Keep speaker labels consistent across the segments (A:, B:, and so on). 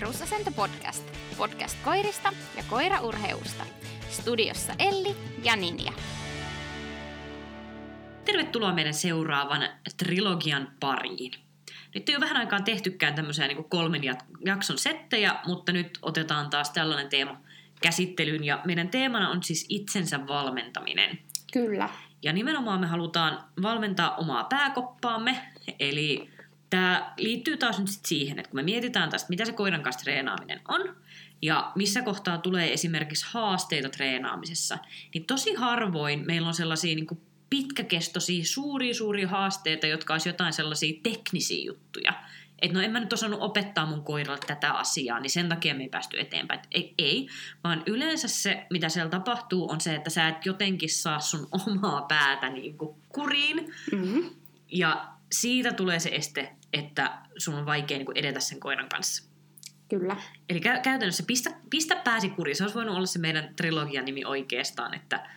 A: Perusasento podcast. Podcast koirista ja koiraurheusta. Studiossa Elli ja Ninja.
B: Tervetuloa meidän seuraavan trilogian pariin. Nyt ei ole vähän aikaa tehtykään tämmöisiä niin kolmen jakson settejä, mutta nyt otetaan taas tällainen teema käsittelyyn. Ja meidän teemana on siis itsensä valmentaminen.
A: Kyllä.
B: Ja nimenomaan me halutaan valmentaa omaa pääkoppaamme, eli tämä liittyy taas nyt sit siihen, että kun me mietitään tästä, mitä se koiran kanssa treenaaminen on, ja missä kohtaa tulee esimerkiksi haasteita treenaamisessa, niin tosi harvoin meillä on sellaisia niin pitkäkestoisia, suuria, suuria haasteita, jotka olisi jotain sellaisia teknisiä juttuja. Että no en mä nyt osannut opettaa mun koiralle tätä asiaa, niin sen takia me ei päästy eteenpäin. Et ei, ei, vaan yleensä se, mitä siellä tapahtuu, on se, että sä et jotenkin saa sun omaa päätä niin kuin kuriin. Mm-hmm. Ja siitä tulee se este, että sun on vaikea niin kuin edetä sen koiran kanssa.
A: Kyllä.
B: Eli kä- käytännössä pistä, pistä pääsi kuriin. Se olisi voinut olla se meidän trilogian nimi oikeastaan, että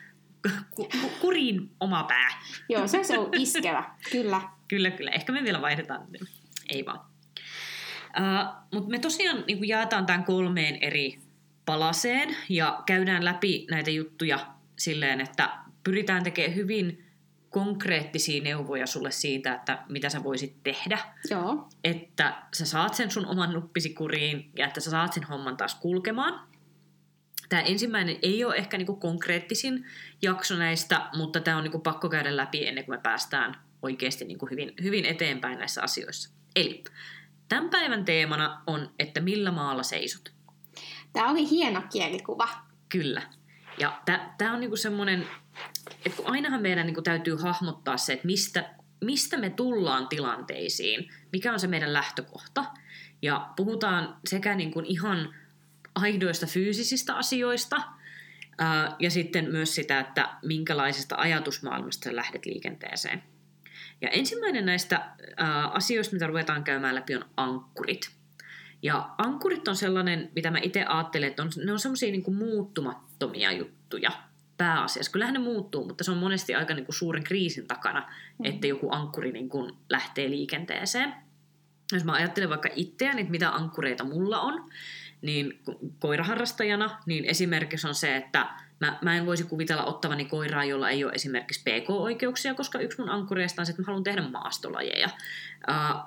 B: ku, ku, kuriin oma pää.
A: Joo, se, se on iskevä, kyllä.
B: kyllä, kyllä. Ehkä me vielä vaihdetaan. Ei vaan. Uh, Mutta me tosiaan niin kuin jaetaan tämän kolmeen eri palaseen ja käydään läpi näitä juttuja silleen, että pyritään tekemään hyvin konkreettisia neuvoja sulle siitä, että mitä sä voisit tehdä.
A: Joo.
B: Että sä saat sen sun oman nuppisi kuriin ja että sä saat sen homman taas kulkemaan. Tämä ensimmäinen ei ole ehkä niinku konkreettisin jakso näistä, mutta tämä on niinku pakko käydä läpi ennen kuin me päästään oikeasti niinku hyvin, hyvin eteenpäin näissä asioissa. Eli tämän päivän teemana on, että millä maalla seisot.
A: Tämä oli hieno kielikuva.
B: Kyllä. Ja tämä on niinku semmoinen että kun ainahan meidän niin kuin täytyy hahmottaa se, että mistä, mistä me tullaan tilanteisiin, mikä on se meidän lähtökohta. Ja puhutaan sekä niin kuin ihan aidoista fyysisistä asioista, ää, ja sitten myös sitä, että minkälaisesta ajatusmaailmasta sä lähdet liikenteeseen. Ja ensimmäinen näistä ää, asioista, mitä ruvetaan käymään läpi, on ankkurit. Ja ankkurit on sellainen, mitä mä itse ajattelen, että on, ne on semmoisia niin muuttumattomia juttuja pääasiassa. Kyllähän ne muuttuu, mutta se on monesti aika niin kuin suuren kriisin takana, mm. että joku ankkuri niin kuin lähtee liikenteeseen. Jos mä ajattelen vaikka itseäni, että mitä ankkureita mulla on, niin koiraharrastajana, niin esimerkiksi on se, että mä, mä en voisi kuvitella ottavani koiraa, jolla ei ole esimerkiksi PK-oikeuksia, koska yksi mun ankkureista on se, että mä haluan tehdä maastolajeja.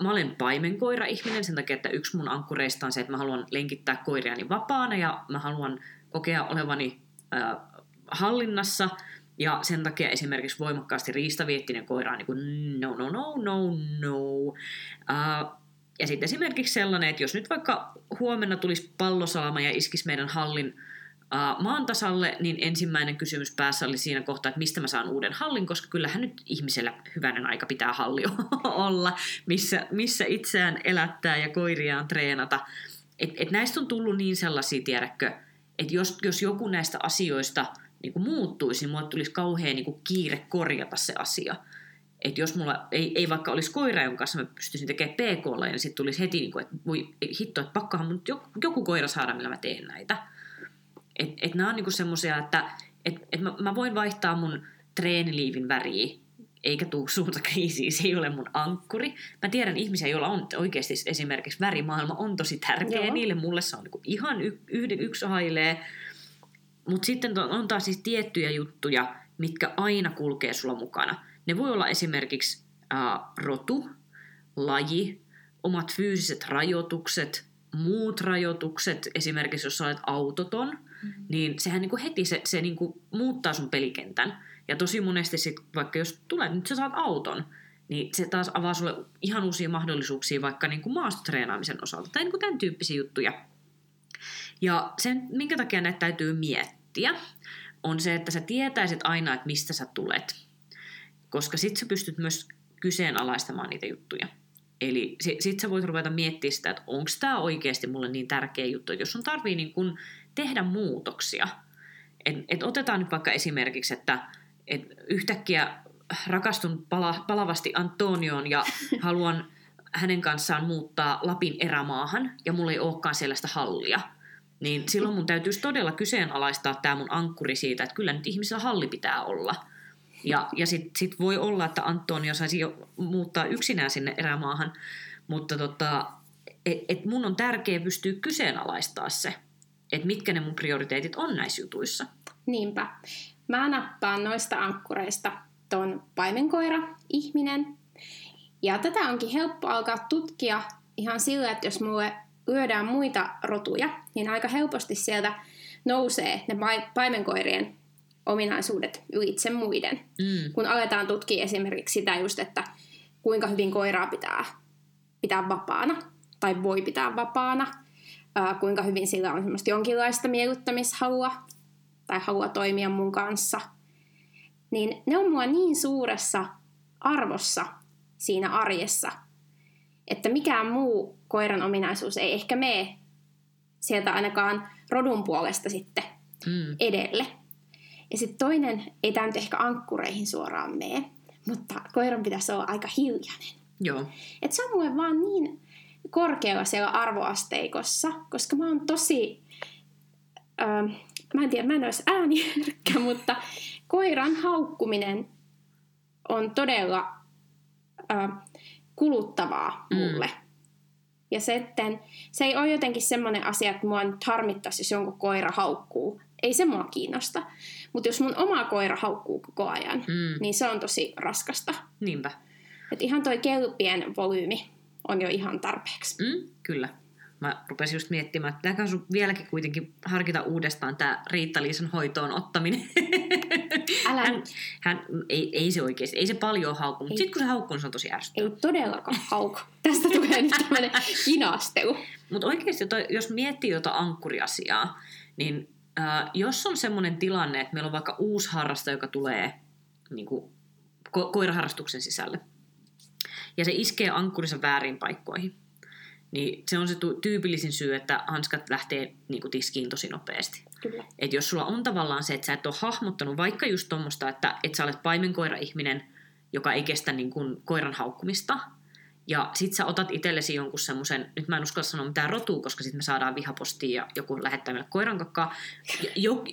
B: Mä olen paimenkoira-ihminen sen takia, että yksi mun ankkureista on se, että mä haluan lenkittää koiriani vapaana ja mä haluan kokea olevani hallinnassa, ja sen takia esimerkiksi voimakkaasti riistaviettinen koira on niin kuin no, no, no, no, no. Uh, ja sitten esimerkiksi sellainen, että jos nyt vaikka huomenna tulisi pallosalama ja iskisi meidän hallin uh, maan tasalle, niin ensimmäinen kysymys päässä oli siinä kohtaa, että mistä mä saan uuden hallin, koska kyllähän nyt ihmisellä hyvänen aika pitää halli olla, missä, missä itseään elättää ja koiriaan treenata. Et, et näistä on tullut niin sellaisia, tiedätkö, että jos, jos joku näistä asioista – niin kuin muuttuisi, niin mulle tulisi kauhean niin kuin kiire korjata se asia. Että jos mulla ei, ei vaikka olisi koira, jonka kanssa mä pystyisin tekemään pk niin sitten tulisi heti, niin kuin, että voi hitto, että pakkahan mun joku, joku koira saada, millä mä teen näitä. Että et nämä on niin semmoisia, että et, et mä, mä voin vaihtaa mun treeniliivin väriä, eikä tuu suurta kriisiä, se ei ole mun ankkuri. Mä tiedän ihmisiä, joilla on oikeasti esimerkiksi värimaailma on tosi tärkeä, Joo. niille mulle se on niin ihan y, yhden yksi hailee. Mutta sitten on taas siis tiettyjä juttuja, mitkä aina kulkee sulla mukana. Ne voi olla esimerkiksi ää, rotu, laji, omat fyysiset rajoitukset, muut rajoitukset, esimerkiksi jos olet autoton, mm-hmm. niin sehän niinku heti se, se niinku muuttaa sun pelikentän. Ja tosi monesti sit, vaikka jos tulee, nyt sä saat auton, niin se taas avaa sulle ihan uusia mahdollisuuksia vaikka niinku maastotreenaamisen osalta tai niinku tämän tyyppisiä juttuja. Ja sen, minkä takia näitä täytyy miettiä miettiä, on se, että sä tietäisit aina, että mistä sä tulet. Koska sit sä pystyt myös kyseenalaistamaan niitä juttuja. Eli sit, sä voit ruveta miettimään sitä, että onko tämä oikeasti mulle niin tärkeä juttu, että jos on tarvii niin kun tehdä muutoksia. Et, et otetaan nyt vaikka esimerkiksi, että et yhtäkkiä rakastun pala, palavasti Antonioon ja haluan hänen kanssaan muuttaa Lapin erämaahan ja mulla ei olekaan sellaista hallia – niin silloin mun täytyisi todella kyseenalaistaa tämä mun ankkuri siitä, että kyllä nyt ihmisellä halli pitää olla. Ja, ja sitten sit voi olla, että Antonio saisi jo muuttaa yksinään sinne erämaahan, mutta tota, et, et mun on tärkeää pystyä kyseenalaistaa se, että mitkä ne mun prioriteetit on näissä jutuissa.
A: Niinpä. Mä nappaan noista ankkureista ton paimenkoira, ihminen. Ja tätä onkin helppo alkaa tutkia ihan sillä, että jos mulle lyödään muita rotuja, niin aika helposti sieltä nousee ne paimenkoirien ominaisuudet ylitse muiden. Mm. Kun aletaan tutkia esimerkiksi sitä just, että kuinka hyvin koiraa pitää pitää vapaana tai voi pitää vapaana, ää, kuinka hyvin sillä on semmoista jonkinlaista miellyttämishalua tai halua toimia mun kanssa, niin ne on mua niin suuressa arvossa siinä arjessa, että mikään muu koiran ominaisuus ei ehkä mene sieltä ainakaan rodun puolesta sitten mm. edelle. Ja sitten toinen, ei tämä nyt ehkä ankkureihin suoraan mene, mutta koiran pitäisi olla aika hiljainen.
B: Joo.
A: Et se on mulle vaan niin korkealla siellä arvoasteikossa, koska mä oon tosi, äh, mä en tiedä, mä en olisi ääniherkkä, mutta koiran haukkuminen on todella äh, kuluttavaa mm. mulle. Mm. Ja sitten se ei ole jotenkin semmoinen asia, että mua nyt harmittaisi, jos jonkun koira haukkuu. Ei se mua kiinnosta. Mutta jos mun oma koira haukkuu koko ajan, mm. niin se on tosi raskasta.
B: Niinpä.
A: Et ihan toi kelpien volyymi on jo ihan tarpeeksi.
B: Mm, kyllä. Mä rupesin just miettimään, että pitääkö sun vieläkin kuitenkin harkita uudestaan tämä Riitta-Liisan hoitoon ottaminen.
A: Älä
B: hän, hän, ei, ei se oikeasti, ei se paljon hauku, mutta sitten kun se haukkuu, niin se on tosi ärsyttävää.
A: Ei todellakaan hauku. Tästä tulee nyt tämmöinen kinastelu.
B: Mutta oikeasti, jos miettii jotain ankkuriasiaa, niin äh, jos on semmoinen tilanne, että meillä on vaikka uusi harrastaja, joka tulee niin kuin, ko- koiraharrastuksen sisälle, ja se iskee ankkurinsa väärin paikkoihin. Niin se on se tyypillisin syy, että hanskat lähtee niin kuin tiskiin tosi nopeasti.
A: Kyllä.
B: Et jos sulla on tavallaan se, että sä et ole hahmottanut vaikka just tuommoista, että, että sä olet paimenkoira-ihminen, joka ei kestä niin kuin koiran haukkumista, ja sit sä otat itsellesi jonkun semmoisen, nyt mä en uskalla sanoa mitään rotua, koska sitten me saadaan vihapostia ja joku lähettää meille koiran kakkaa.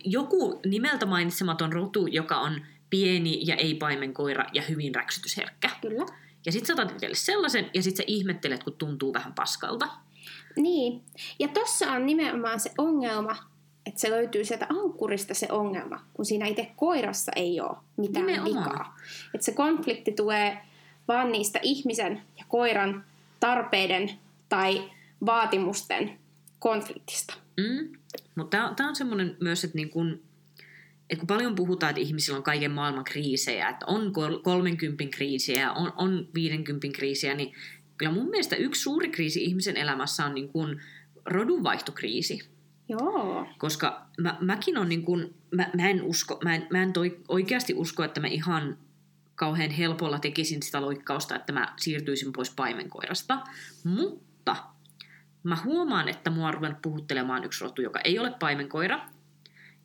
B: Joku nimeltä mainitsematon rotu, joka on pieni ja ei paimenkoira ja hyvin räksytysherkkä.
A: Kyllä.
B: Ja sit sä otat itselle sellaisen, ja sit sä ihmettelet, kun tuntuu vähän paskalta.
A: Niin. Ja tossa on nimenomaan se ongelma, että se löytyy sieltä ankkurista se ongelma, kun siinä itse koirassa ei ole mitään nimenomaan. vikaa. Että se konflikti tulee vaan niistä ihmisen ja koiran tarpeiden tai vaatimusten konfliktista.
B: Mm. Mutta tämä on semmoinen myös, että niin kun että kun paljon puhutaan, että ihmisillä on kaiken maailman kriisejä, että on 30 kriisiä ja on, on 50 kriisiä, niin kyllä mun mielestä yksi suuri kriisi ihmisen elämässä on niin kuin rodunvaihtokriisi.
A: Joo.
B: Koska mä, mäkin on niin kuin, mä, mä en, usko, mä en, mä en toi, oikeasti usko, että mä ihan kauhean helpolla tekisin sitä loikkausta, että mä siirtyisin pois paimenkoirasta. Mutta mä huomaan, että mua on puhuttelemaan yksi rotu, joka ei ole paimenkoira,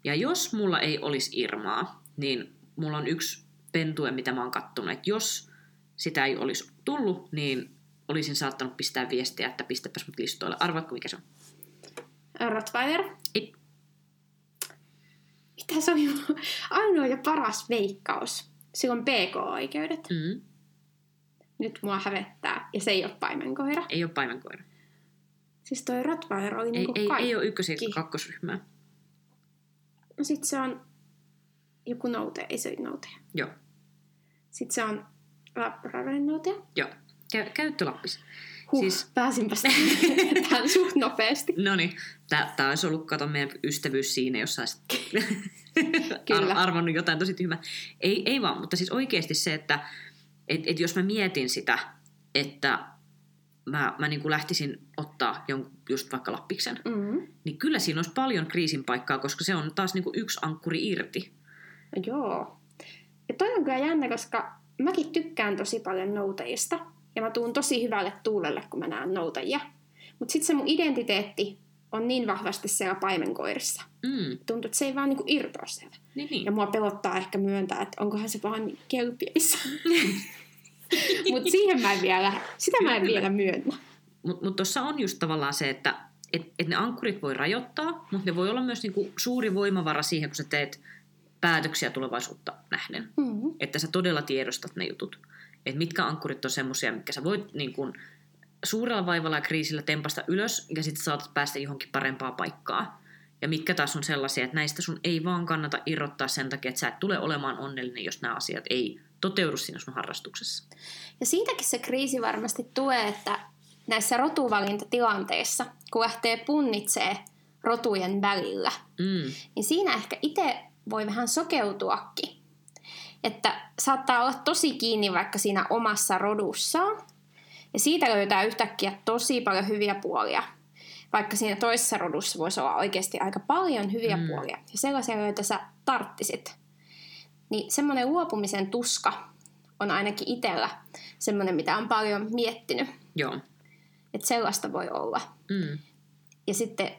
B: ja jos mulla ei olisi Irmaa, niin mulla on yksi pentue, mitä mä oon kattonut, että jos sitä ei olisi tullut, niin olisin saattanut pistää viestiä, että pistäpäs mut listoille. Arvaatko, mikä se on?
A: Rottweiler?
B: Ei.
A: Mitä se on ainoa ja paras veikkaus? Se on PK-oikeudet.
B: Mm.
A: Nyt mua hävettää. Ja se ei ole paimenkoira.
B: Ei ole paimenkoira.
A: Siis toi Rottweiler oli
B: ei,
A: niinku
B: ei, ei ole ykkös- kakkosryhmää.
A: No sit se on joku noute, ei se ole noute.
B: Joo.
A: Sitten se on Lapparainen noute.
B: Joo. Käy, käyttölappis.
A: Huh, siis... pääsinpä tähän suht nopeasti.
B: No niin, tämä olisi ollut, kato meidän ystävyys siinä, jos olisit
A: Kyllä.
B: arvonnut jotain tosi tyhmää. Ei, ei vaan, mutta siis oikeasti se, että et, et jos mä mietin sitä, että mä, mä niin kuin lähtisin ottaa jonkun, just vaikka Lappiksen,
A: mm-hmm.
B: niin kyllä siinä olisi paljon kriisin paikkaa, koska se on taas niin kuin yksi ankkuri irti.
A: Joo. Ja toi on kyllä jännä, koska mäkin tykkään tosi paljon noutajista. Ja mä tuun tosi hyvälle tuulelle, kun mä näen noutajia. Mutta sitten se mun identiteetti on niin vahvasti siellä paimenkoirissa.
B: Mm.
A: Tuntuu, että se ei vaan niinku irtoa sieltä.
B: Niin, niin.
A: Ja mua pelottaa ehkä myöntää, että onkohan se vaan kelpieissä. Mutta siihen mä en vielä, sitä mä en vielä myönnä.
B: Mutta mut tuossa on just tavallaan se, että et, et ne ankkurit voi rajoittaa, mutta ne voi olla myös niinku suuri voimavara siihen, kun sä teet päätöksiä tulevaisuutta nähden.
A: Mm-hmm.
B: Että sä todella tiedostat ne jutut. Että mitkä ankkurit on semmoisia, mitkä sä voit niin kun, suurella vaivalla ja kriisillä tempasta ylös ja sitten saatat päästä johonkin parempaa paikkaa. Ja mitkä taas on sellaisia, että näistä sun ei vaan kannata irrottaa sen takia, että sä et tule olemaan onnellinen, jos nämä asiat ei toteudu siinä sun harrastuksessa.
A: Ja siitäkin se kriisi varmasti tulee, että näissä rotuvalintatilanteissa, kun lähtee punnitsee rotujen välillä,
B: Mm.
A: niin siinä ehkä itse voi vähän sokeutuakin. Että saattaa olla tosi kiinni vaikka siinä omassa rodussaan, ja siitä löytää yhtäkkiä tosi paljon hyviä puolia. Vaikka siinä toisessa rodussa voisi olla oikeasti aika paljon hyviä
B: Mm.
A: puolia, ja sellaisia, joita sä tarttisit. Niin semmoinen luopumisen tuska on ainakin itsellä semmoinen, mitä on paljon miettinyt.
B: Joo.
A: Että sellaista voi olla.
B: Mm.
A: Ja sitten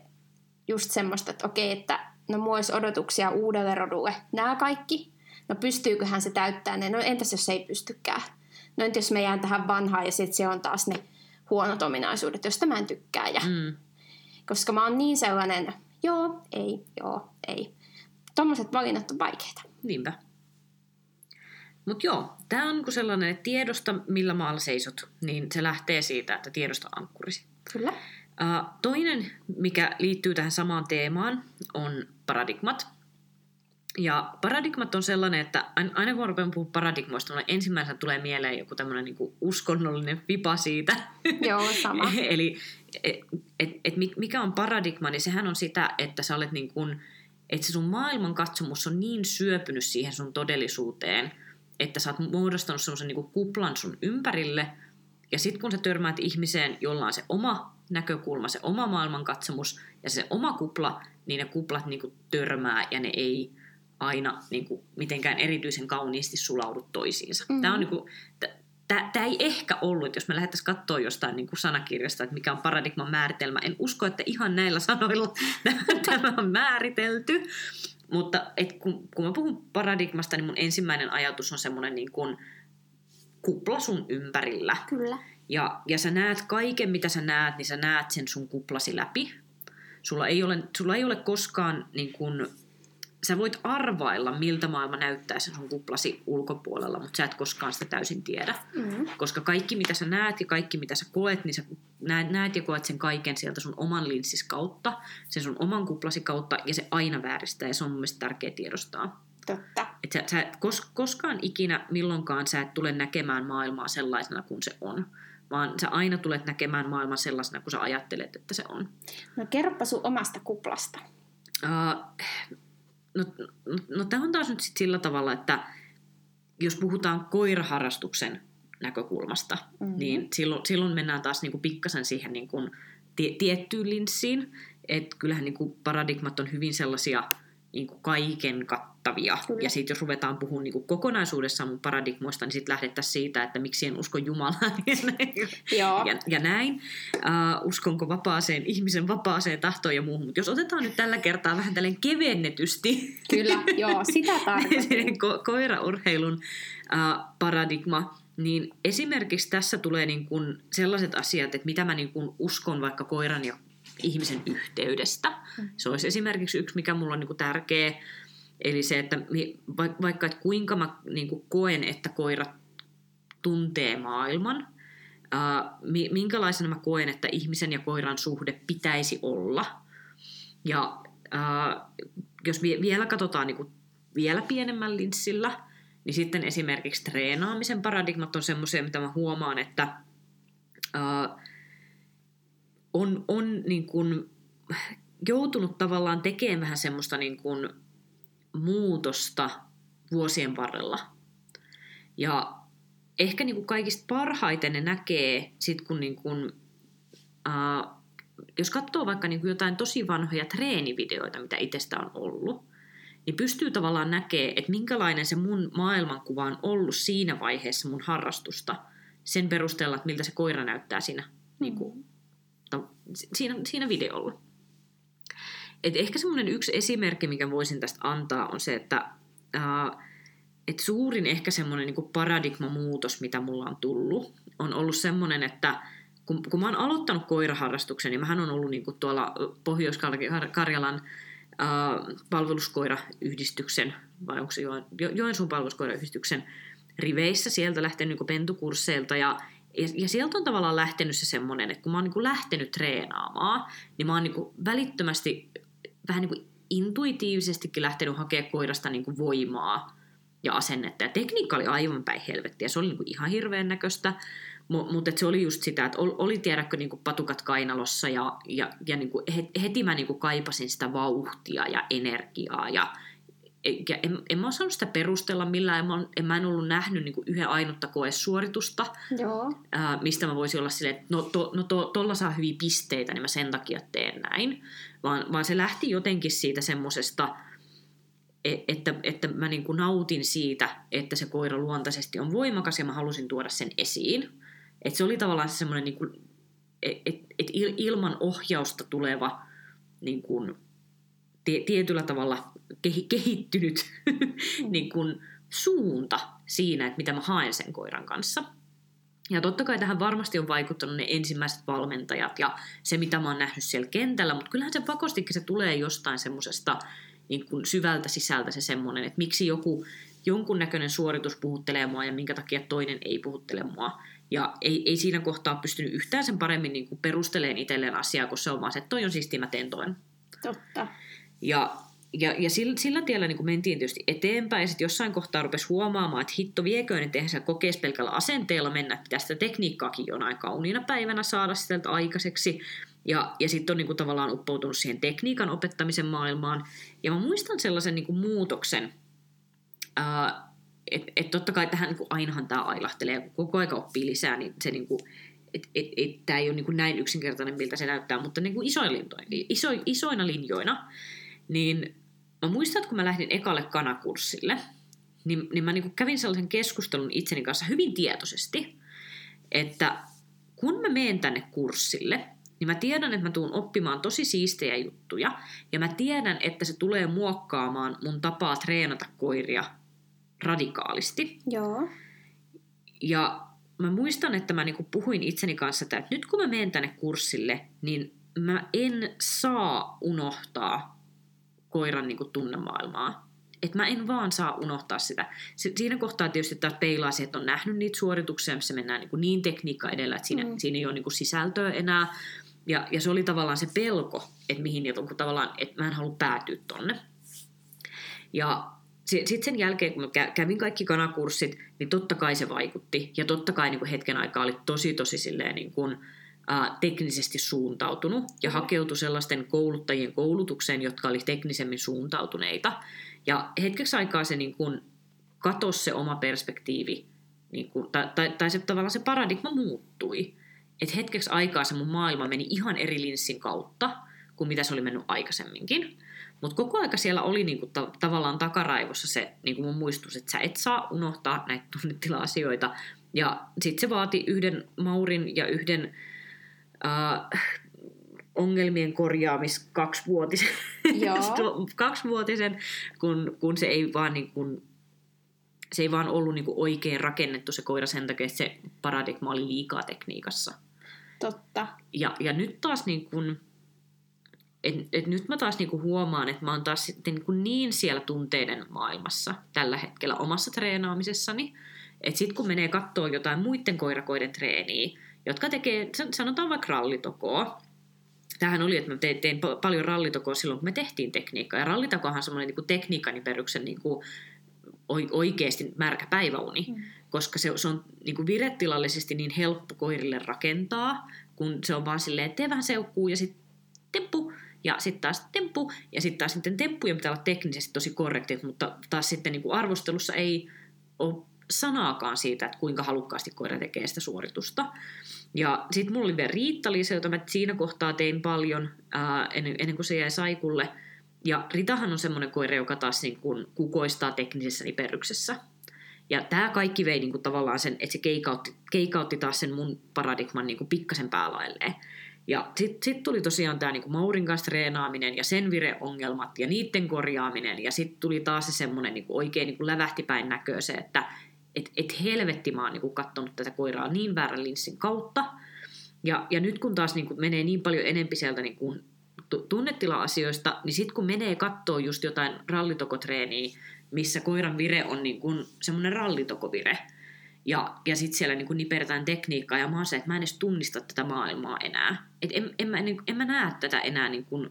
A: just semmoista, että okei, että no mulla olisi odotuksia uudelle rodulle. Nämä kaikki. No pystyyköhän se täyttää ne? No entäs jos ei pystykään? No entäs jos me jään tähän vanhaan ja sitten se on taas ne huonot ominaisuudet, joista mä en tykkää. Ja,
B: Mm.
A: Koska mä oon niin sellainen, joo, ei, joo, ei. Tuommoiset valinnat on vaikeita.
B: Niinpä. Mutta joo, tämä on niinku sellainen, että tiedosta millä maalla seisot, niin se lähtee siitä, että tiedosta ankkurisi.
A: Kyllä.
B: Uh, toinen, mikä liittyy tähän samaan teemaan, on paradigmat. Ja paradigmat on sellainen, että aina kun rupean puhumaan paradigmoista, mulle ensimmäisenä tulee mieleen joku tämmöinen niinku uskonnollinen vipa siitä.
A: Joo, sama.
B: Eli et, et, et mikä on paradigma, niin sehän on sitä, että sä olet niin kuin, että se sun maailmankatsomus on niin syöpynyt siihen sun todellisuuteen, että sä oot muodostanut semmoisen niin kuplan sun ympärille, ja sitten kun sä törmäät ihmiseen, jolla on se oma näkökulma, se oma maailmankatsomus ja se oma kupla, niin ne kuplat niin kuin törmää ja ne ei aina niin kuin mitenkään erityisen kauniisti sulaudu toisiinsa. Mm-hmm. Tämä on niin kuin, Tämä ei ehkä ollut, että jos me lähdettäisiin katsoa jostain niin kuin sanakirjasta, että mikä on paradigman määritelmä. En usko, että ihan näillä sanoilla tämä on määritelty. Mutta et kun, kun mä puhun paradigmasta, niin mun ensimmäinen ajatus on semmoinen niin kuin kupla sun ympärillä.
A: Kyllä.
B: Ja, ja sä näet kaiken, mitä sä näet, niin sä näet sen sun kuplasi läpi. Sulla ei ole, sulla ei ole koskaan niin kuin, sä voit arvailla, miltä maailma näyttää sen sun kuplasi ulkopuolella, mutta sä et koskaan sitä täysin tiedä.
A: Mm.
B: Koska kaikki, mitä sä näet ja kaikki, mitä sä koet, niin sä näet, näet ja koet sen kaiken sieltä sun oman linssis kautta, sen sun oman kuplasi kautta, ja se aina vääristää, ja se on mun mielestä tärkeä tiedostaa.
A: Totta.
B: Et sä, sä et kos, koskaan ikinä, milloinkaan sä et tule näkemään maailmaa sellaisena kuin se on, vaan sä aina tulet näkemään maailman sellaisena kuin sä ajattelet, että se on.
A: No kerropa sun omasta kuplasta.
B: Uh, no, no, no tämä on taas nyt sit sillä tavalla, että jos puhutaan koiraharrastuksen näkökulmasta, mm-hmm. niin silloin, silloin mennään taas niinku pikkasen siihen niinku tie, tiettyyn linssiin. Että kyllähän niinku paradigmat on hyvin sellaisia niinku kaiken kattavia. Kyllä. Ja sitten jos ruvetaan puhumaan niinku kokonaisuudessaan mun paradigmoista, niin sitten lähdettäisiin siitä, että miksi en usko Jumalaan
A: Joo.
B: ja, ja näin. Uh, uskonko vapaaseen, ihmisen vapaaseen tahtoon ja muuhun. Mutta jos otetaan nyt tällä kertaa vähän tällainen kevennetysti.
A: Kyllä, joo, sitä tarkoitin.
B: ko- koiraurheilun uh, paradigma, niin esimerkiksi tässä tulee niin kun sellaiset asiat, että mitä mä niin kun uskon vaikka koiran ja ihmisen yhteydestä. Se olisi esimerkiksi yksi, mikä mulla on niin tärkeä. Eli se, että vaikka että kuinka mä niin koen, että koira tuntee maailman, uh, minkälaisena mä koen, että ihmisen ja koiran suhde pitäisi olla. Ja uh, jos vielä katsotaan niin vielä pienemmän linssillä, niin sitten esimerkiksi treenaamisen paradigmat on semmoisia, mitä mä huomaan, että uh, on, on niin kuin joutunut tavallaan tekemään vähän semmoista niin kuin muutosta vuosien varrella. Ja ehkä niin kuin kaikista parhaiten ne näkee sit kun niin kuin, uh, jos katsoo vaikka niin kuin jotain tosi vanhoja treenivideoita, mitä itsestä on ollut, niin pystyy tavallaan näkemään, että minkälainen se mun maailmankuva on ollut siinä vaiheessa mun harrastusta sen perusteella, että miltä se koira näyttää siinä, mm. niin kuin, siinä, siinä videolla. Et ehkä semmoinen yksi esimerkki, mikä voisin tästä antaa, on se, että uh, et suurin ehkä semmoinen niin paradigmamuutos, mitä mulla on tullut, on ollut semmoinen, että kun, kun mä oon aloittanut koiraharrastuksen, niin mähän on ollut niin tuolla Pohjois-Karjalan uh, palveluskoirayhdistyksen, vai onko se jo, jo, Joensuun palveluskoirayhdistyksen riveissä, sieltä lähtenyt niin pentukursseilta, ja Ja, ja sieltä on tavallaan lähtenyt se semmoinen, että kun mä oon niin lähtenyt treenaamaan, niin mä oon niin välittömästi vähän niin kuin intuitiivisestikin lähtenyt hakemaan koirasta niin kuin voimaa ja asennetta. Ja tekniikka oli aivan päin helvettiä. Se oli niin kuin ihan hirveän näköistä. Mutta se oli just sitä, että oli tiedäkö niin kuin patukat kainalossa ja, ja, ja niin kuin heti mä niin kuin kaipasin sitä vauhtia ja energiaa ja, ja en, en mä osannut sitä perustella millään, en mä, en, mä en ollut nähnyt niin yhden ainutta koesuoritusta,
A: Joo.
B: Ää, mistä mä voisin olla silleen, että no, to, no to, tolla saa hyviä pisteitä, niin mä sen takia teen näin. Vaan, vaan se lähti jotenkin siitä semmosesta, e, että, että mä niin kuin nautin siitä, että se koira luontaisesti on voimakas ja mä halusin tuoda sen esiin. Et se oli tavallaan se semmoinen niin että et, et ilman ohjausta tuleva niin kuin, tietyllä tavalla kehittynyt niin kuin suunta siinä, että mitä mä haen sen koiran kanssa. Ja totta kai tähän varmasti on vaikuttanut ne ensimmäiset valmentajat ja se, mitä mä oon nähnyt siellä kentällä, mutta kyllähän se pakostikin se tulee jostain semmoisesta niin kuin syvältä sisältä se semmoinen, että miksi joku jonkunnäköinen suoritus puhuttelee mua ja minkä takia toinen ei puhuttele mua. Ja ei, ei siinä kohtaa pystynyt yhtään sen paremmin niin kuin perusteleen itselleen asiaa, kun se on vaan se, että toi on siistiä, mä teen toin.
A: Totta.
B: Ja ja, ja sillä, sillä tiellä niin mentiin tietysti eteenpäin, ja sitten jossain kohtaa rupesi huomaamaan, että hitto vieköön, että eihän se kokeisi pelkällä asenteella mennä, että sitä tekniikkaakin jonain kauniina päivänä saada sieltä aikaiseksi. Ja, ja sitten on niin kuin, tavallaan uppoutunut siihen tekniikan opettamisen maailmaan. Ja mä muistan sellaisen niin kuin, muutoksen, että et totta kai tähän niin kuin, ainahan tämä ailahtelee, kun koko aika oppii lisää, niin se niin kuin, et, et, et, tämä ei ole niin kuin näin yksinkertainen, miltä se näyttää, mutta niin kuin isoina, iso, isoina linjoina, niin mä muistan, että kun mä lähdin ekalle kanakurssille, niin, niin mä niin kävin sellaisen keskustelun itseni kanssa hyvin tietoisesti, että kun mä menen tänne kurssille, niin mä tiedän, että mä tuun oppimaan tosi siistejä juttuja, ja mä tiedän, että se tulee muokkaamaan mun tapaa treenata koiria radikaalisti.
A: Joo.
B: Ja mä muistan, että mä niinku puhuin itseni kanssa, että nyt kun mä menen tänne kurssille, niin mä en saa unohtaa koiran niin kuin tunnemaailmaa. Että mä en vaan saa unohtaa sitä. Siinä kohtaa tietysti taas peilaa se, että on nähnyt niitä suorituksia, missä mennään niin, kuin niin tekniikka edellä, että siinä, mm. siinä ei ole niin kuin sisältöä enää. Ja, ja se oli tavallaan se pelko, että mihin ja tavallaan, että mä en halua päätyä tonne. Ja sitten sen jälkeen, kun mä kävin kaikki kanakurssit, niin totta kai se vaikutti. Ja totta kai niin kuin hetken aikaa oli tosi tosi silleen niin kuin, ää, teknisesti suuntautunut ja mm. hakeutui sellaisten kouluttajien koulutukseen, jotka oli teknisemmin suuntautuneita. Ja hetkeksi aikaa se niin kuin katosi se oma perspektiivi, niin kuin, tai, tai, tai se, tavallaan se paradigma muuttui. Että hetkeksi aikaa se mun maailma meni ihan eri linssin kautta kuin mitä se oli mennyt aikaisemminkin. Mutta koko aika siellä oli niinku ta- tavallaan takaraivossa se niinku mun muistus, että sä et saa unohtaa näitä tunnetila-asioita. Ja sitten se vaati yhden Maurin ja yhden äh, ongelmien korjaamis kaksivuotisen, kaksivuotisen kun, kun se ei vaan niin kuin, se ei vaan ollut niin kuin oikein rakennettu se koira sen takia, että se paradigma oli liikaa tekniikassa.
A: Totta.
B: Ja, ja nyt taas niin kuin, et, et nyt mä taas niinku huomaan, että mä oon taas sitten niinku niin siellä tunteiden maailmassa tällä hetkellä omassa treenaamisessani, että sitten kun menee katsoa jotain muiden koirakoiden treeniä, jotka tekee, sanotaan vaikka rallitokoa. Tähän oli, että mä tein, tein paljon rallitokoa silloin, kun me tehtiin tekniikkaa. Ja rallitokohan on semmoinen niin tekniikan ympäryksen niin kuin oikeasti märkä päiväuni, mm. koska se, se on niin kuin viretilallisesti niin helppo koirille rakentaa, kun se on vaan silleen, että tee vähän seukkuu ja sitten temppu, ja sitten taas temppu, ja sitten taas sitten temppujen pitää olla teknisesti tosi korrektit, mutta taas sitten niin kuin arvostelussa ei ole sanaakaan siitä, että kuinka halukkaasti koira tekee sitä suoritusta. Ja sitten mulla oli vielä Riitta-Liisa, jota mä siinä kohtaa tein paljon ää, ennen, ennen kuin se jäi Saikulle. Ja Ritahan on semmoinen koira, joka taas niin kuin kukoistaa teknisessä niperryksessä. Ja tämä kaikki vei niin tavallaan sen, että se keikautti, keikautti taas sen mun paradigman niin pikkasen päälailleen. Ja sitten sit tuli tosiaan tämä niinku Maurin kanssa treenaaminen ja sen vireongelmat ja niiden korjaaminen. Ja sitten tuli taas se semmoinen niinku oikein niinku lävähtipäin näköä se, että et, et helvetti mä oon niin katsonut tätä koiraa niin väärän linssin kautta. Ja, ja nyt kun taas niin kuin menee niin paljon enempi sieltä niin kuin tunnetila-asioista, niin sitten kun menee kattoo just jotain rallitokotreeniä, missä koiran vire on niin semmoinen rallitokovire, Ja, ja sitten siellä niin nipertään tekniikkaa ja mä oon se, että mä en edes tunnista tätä maailmaa enää. Et en, en, mä, en, en mä näe tätä enää niin kuin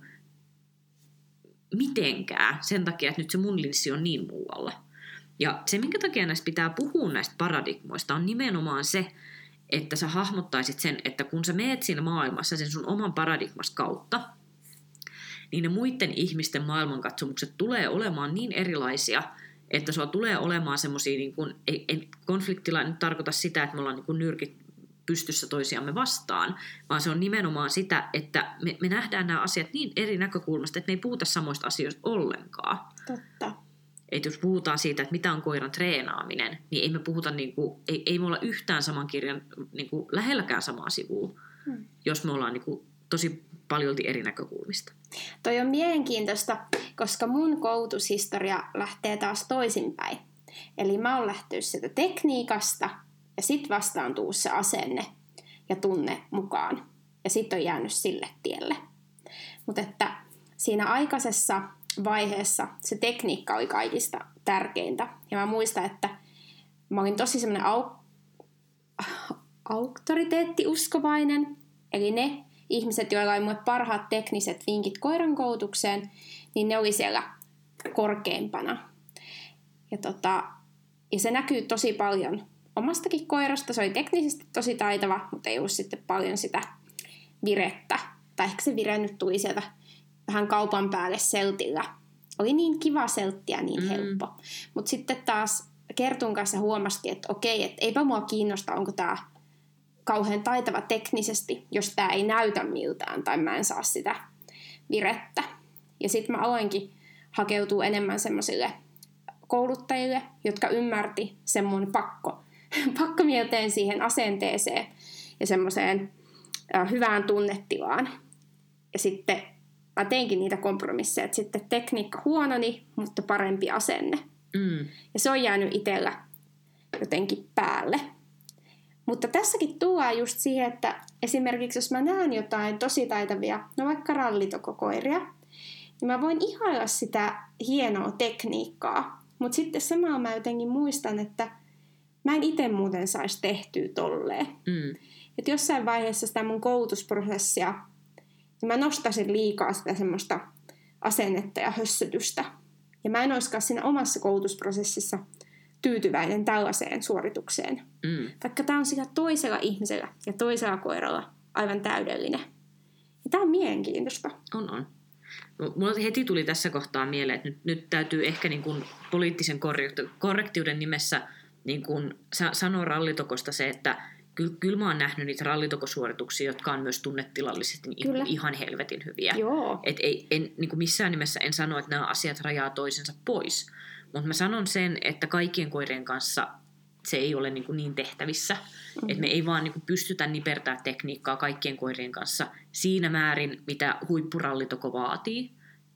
B: mitenkään sen takia, että nyt se mun linssi on niin muualla. Ja se, minkä takia näistä pitää puhua näistä paradigmoista, on nimenomaan se, että sä hahmottaisit sen, että kun sä meet siinä maailmassa sen sun oman paradigmas kautta, niin ne muiden ihmisten maailmankatsomukset tulee olemaan niin erilaisia, että sulla tulee olemaan semmoisia, niin kun, ei, ei, konfliktilla nyt tarkoita sitä, että me ollaan niin kun nyrkit pystyssä toisiamme vastaan, vaan se on nimenomaan sitä, että me, me nähdään nämä asiat niin eri näkökulmasta, että me ei puhuta samoista asioista ollenkaan.
A: Totta.
B: Että jos puhutaan siitä, että mitä on koiran treenaaminen, niin ei me puhuta, niin kuin, ei, ei me olla yhtään saman kirjan niin kuin lähelläkään samaa sivua, hmm. jos me ollaan niin kuin, tosi paljolti eri näkökulmista.
A: Toi on mielenkiintoista, koska mun koulutushistoria lähtee taas toisinpäin. Eli mä oon lähtenyt sieltä tekniikasta ja sit vastaan tuu se asenne ja tunne mukaan. Ja sit on jäänyt sille tielle. Mutta että siinä aikaisessa vaiheessa se tekniikka oli kaikista tärkeintä. Ja mä muistan, että mä olin tosi semmoinen au- auktoriteettiuskovainen. Eli ne ihmiset, joilla oli parhaat tekniset vinkit koiran koulutukseen, niin ne oli siellä korkeimpana. Ja, tota, ja se näkyy tosi paljon omastakin koirasta. Se oli teknisesti tosi taitava, mutta ei ollut sitten paljon sitä virettä. Tai ehkä se vire nyt tuli sieltä vähän kaupan päälle seltillä. Oli niin kiva selttiä, niin mm. helppo. Mutta sitten taas Kertun kanssa huomasikin, että okei, että eipä mua kiinnosta, onko tämä kauhean taitava teknisesti, jos tämä ei näytä miltään tai mä en saa sitä virettä. Ja sitten mä aloinkin hakeutua enemmän semmoisille kouluttajille, jotka ymmärti sen mun pakko, pakkomielteen siihen asenteeseen ja semmoiseen hyvään tunnetilaan. Ja sitten mä teinkin niitä kompromisseja, että sitten tekniikka huononi, mutta parempi asenne. Mm. Ja se on jäänyt itsellä jotenkin päälle. Mutta tässäkin tuo just siihen, että esimerkiksi jos mä näen jotain tosi taitavia, no vaikka rallitokokoiria, niin mä voin ihailla sitä hienoa tekniikkaa. Mutta sitten samalla mä jotenkin muistan, että mä en itse muuten saisi tehtyä tolleen. Mm. Että jossain vaiheessa sitä mun koulutusprosessia, niin mä nostasin liikaa sitä semmoista asennetta ja hössötystä. Ja mä en olisikaan siinä omassa koulutusprosessissa tyytyväinen tällaiseen suoritukseen. Mm. Vaikka tämä on sillä toisella ihmisellä ja toisella koiralla aivan täydellinen. Ja tämä on mielenkiintoista.
B: On, on. Mulla heti tuli tässä kohtaa mieleen, että nyt, nyt täytyy ehkä niin kuin poliittisen korrektiuden nimessä niin kuin sanoa rallitokosta se, että kyllä, kyllä mä oon nähnyt niitä rallitokosuorituksia, jotka on myös tunnetilallisesti niin kyllä. ihan helvetin hyviä.
A: Joo.
B: Et ei, en, niin kuin missään nimessä en sano, että nämä asiat rajaa toisensa pois. Mutta mä sanon sen, että kaikkien koirien kanssa se ei ole niin, kuin niin tehtävissä. Mm-hmm. Että me ei vaan niin kuin pystytä nipertää tekniikkaa kaikkien koirien kanssa siinä määrin, mitä huippurallitoko vaatii,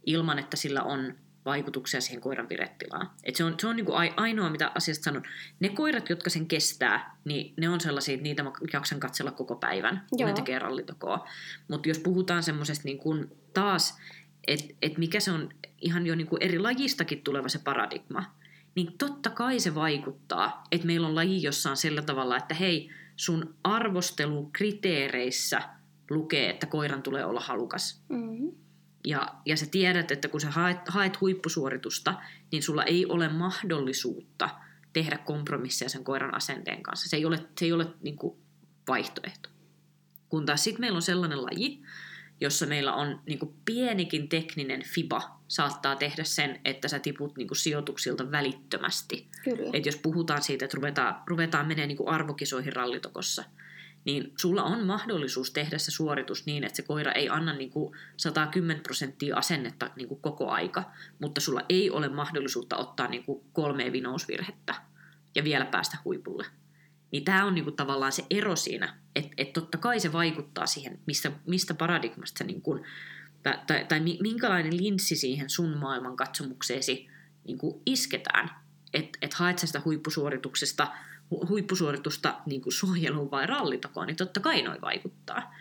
B: ilman että sillä on vaikutuksia siihen koiran virettilaan. Et se on, se on niin kuin ainoa, mitä asiasta sanon. Ne koirat, jotka sen kestää, niin ne on sellaisia, että niitä mä jaksan katsella koko päivän, kun Joo. ne tekee rallitokoa. Mutta jos puhutaan semmoisesta niin kuin taas, että et mikä se on ihan jo niin kuin eri lajistakin tuleva se paradigma, niin totta kai se vaikuttaa, että meillä on laji, jossa on sillä tavalla, että hei, sun arvostelukriteereissä lukee, että koiran tulee olla halukas. Mm-hmm. Ja, ja sä tiedät, että kun sä haet, haet huippusuoritusta, niin sulla ei ole mahdollisuutta tehdä kompromisseja sen koiran asenteen kanssa. Se ei ole, se ei ole niin kuin vaihtoehto. Kun taas sitten meillä on sellainen laji, jossa meillä on niin kuin pienikin tekninen fiba saattaa tehdä sen, että sä tiput niin kuin sijoituksilta välittömästi. Et jos puhutaan siitä, että ruvetaan, ruvetaan menemään niin kuin arvokisoihin rallitokossa, niin sulla on mahdollisuus tehdä se suoritus niin, että se koira ei anna niin kuin 110 prosenttia asennetta niin kuin koko aika, mutta sulla ei ole mahdollisuutta ottaa niin kuin kolme vinousvirhettä ja vielä päästä huipulle. Niin tämä on niinku tavallaan se ero siinä, että et totta kai se vaikuttaa siihen, mistä, mistä paradigmasta se niinku, tai, tai, tai minkälainen linssi siihen sun maailman katsomukseesi niinku isketään. Että et haet sitä huippusuorituksesta, hu, huippusuoritusta niinku suojeluun vai rallitakoon, niin totta kai noin vaikuttaa.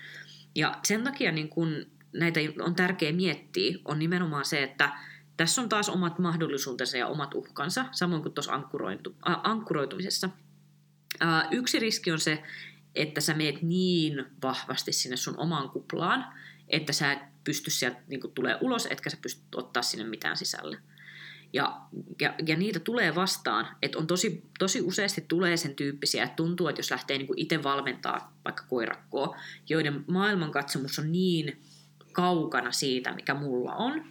B: Ja sen takia niin kun näitä on tärkeää miettiä, on nimenomaan se, että tässä on taas omat mahdollisuutensa ja omat uhkansa, samoin kuin tuossa ankkuroitumisessa Ää, yksi riski on se, että sä meet niin vahvasti sinne sun omaan kuplaan, että sä et pysty sieltä niin tulee ulos, etkä sä pysty ottaa sinne mitään sisälle. Ja, ja, ja niitä tulee vastaan, että on tosi, tosi useasti tulee sen tyyppisiä, että tuntuu, että jos lähtee niin itse valmentaa vaikka koirakkoa, joiden maailmankatsomus on niin kaukana siitä, mikä mulla on,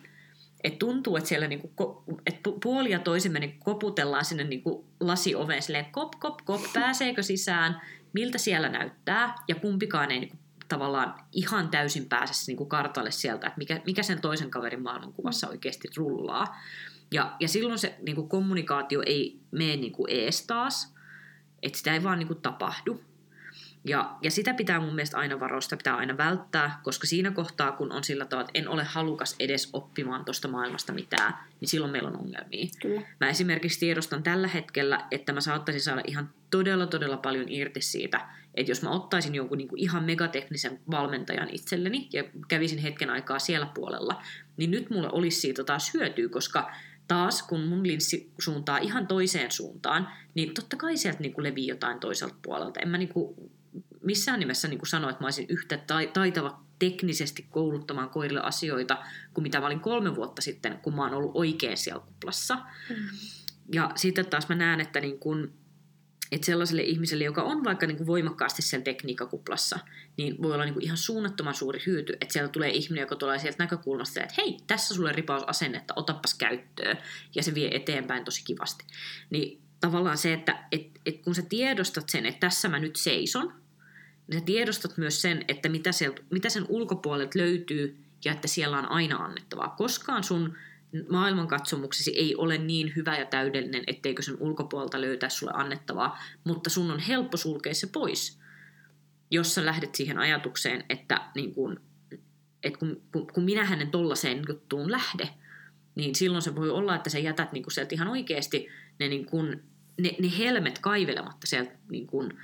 B: että tuntuu, että siellä niinku, että puoli ja toisemme niin koputellaan sinne niinku lasioveen silleen kop, kop, kop, pääseekö sisään, miltä siellä näyttää, ja kumpikaan ei niinku tavallaan ihan täysin pääse niinku kartalle sieltä, että mikä, mikä sen toisen kaverin maailmankuvassa oikeasti rullaa. Ja, ja silloin se niin kuin kommunikaatio ei mene niin kuin ees taas, että sitä ei vaan niin kuin tapahdu. Ja, ja sitä pitää mun mielestä aina varoa, sitä pitää aina välttää, koska siinä kohtaa, kun on sillä tavalla, että en ole halukas edes oppimaan tuosta maailmasta mitään, niin silloin meillä on ongelmia.
A: Kyllä.
B: Mä esimerkiksi tiedostan tällä hetkellä, että mä saattaisin saada ihan todella, todella paljon irti siitä, että jos mä ottaisin jonkun niin kuin ihan megateknisen valmentajan itselleni ja kävisin hetken aikaa siellä puolella, niin nyt mulle olisi siitä taas hyötyä, koska taas kun mun linssi suuntaa ihan toiseen suuntaan, niin totta kai sieltä niin kuin levii jotain toiselta puolelta. En mä niin kuin missään nimessä niin kuin sano, että mä olisin yhtä taitava teknisesti kouluttamaan koirille asioita kuin mitä mä olin kolme vuotta sitten, kun mä oon ollut oikein siellä kuplassa. Mm. Ja sitten taas mä näen, että niin kuin, että sellaiselle ihmiselle, joka on vaikka niin kuin voimakkaasti sen tekniikkakuplassa, niin voi olla niin kuin ihan suunnattoman suuri hyöty, että siellä tulee ihminen, joka tulee sieltä näkökulmasta, että hei, tässä sulle ripausasennetta, otapas käyttöön, ja se vie eteenpäin tosi kivasti. Niin tavallaan se, että et, et kun sä tiedostat sen, että tässä mä nyt seison, niin sä tiedostat myös sen, että mitä, sieltä, mitä sen ulkopuolelta löytyy, ja että siellä on aina annettavaa. Koskaan sun maailmankatsomuksesi ei ole niin hyvä ja täydellinen, etteikö sen ulkopuolelta löytää sulle annettavaa, mutta sun on helppo sulkea se pois, jos sä lähdet siihen ajatukseen, että, niin kun, että kun, kun, kun minä hänen tollaiseen juttuun lähde, niin silloin se voi olla, että sä jätät niin kun sieltä ihan oikeasti ne, niin kun, ne, ne helmet kaivelematta sieltä niin kun,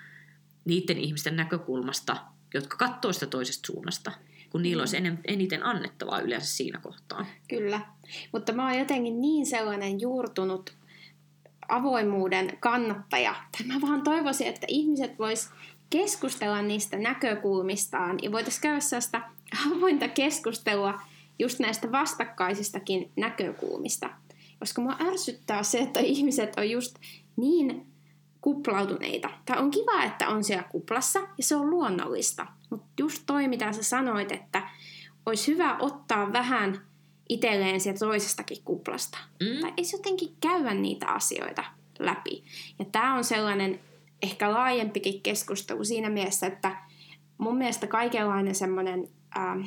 B: niiden ihmisten näkökulmasta, jotka katsoo sitä toisesta suunnasta kun niillä olisi eniten annettavaa yleensä siinä kohtaa.
A: Kyllä, mutta mä oon jotenkin niin sellainen juurtunut avoimuuden kannattaja, mä vaan toivoisin, että ihmiset vois keskustella niistä näkökulmistaan ja voitaisiin käydä sellaista avointa keskustelua just näistä vastakkaisistakin näkökulmista. Koska mua ärsyttää se, että ihmiset on just niin kuplautuneita. Tai on kiva, että on siellä kuplassa ja se on luonnollista. Mutta just toi, mitä sä sanoit, että olisi hyvä ottaa vähän itselleen sieltä toisestakin kuplasta. Mm. Tai edes jotenkin käydä niitä asioita läpi. Ja tämä on sellainen ehkä laajempikin keskustelu siinä mielessä, että mun mielestä kaikenlainen semmoinen ähm,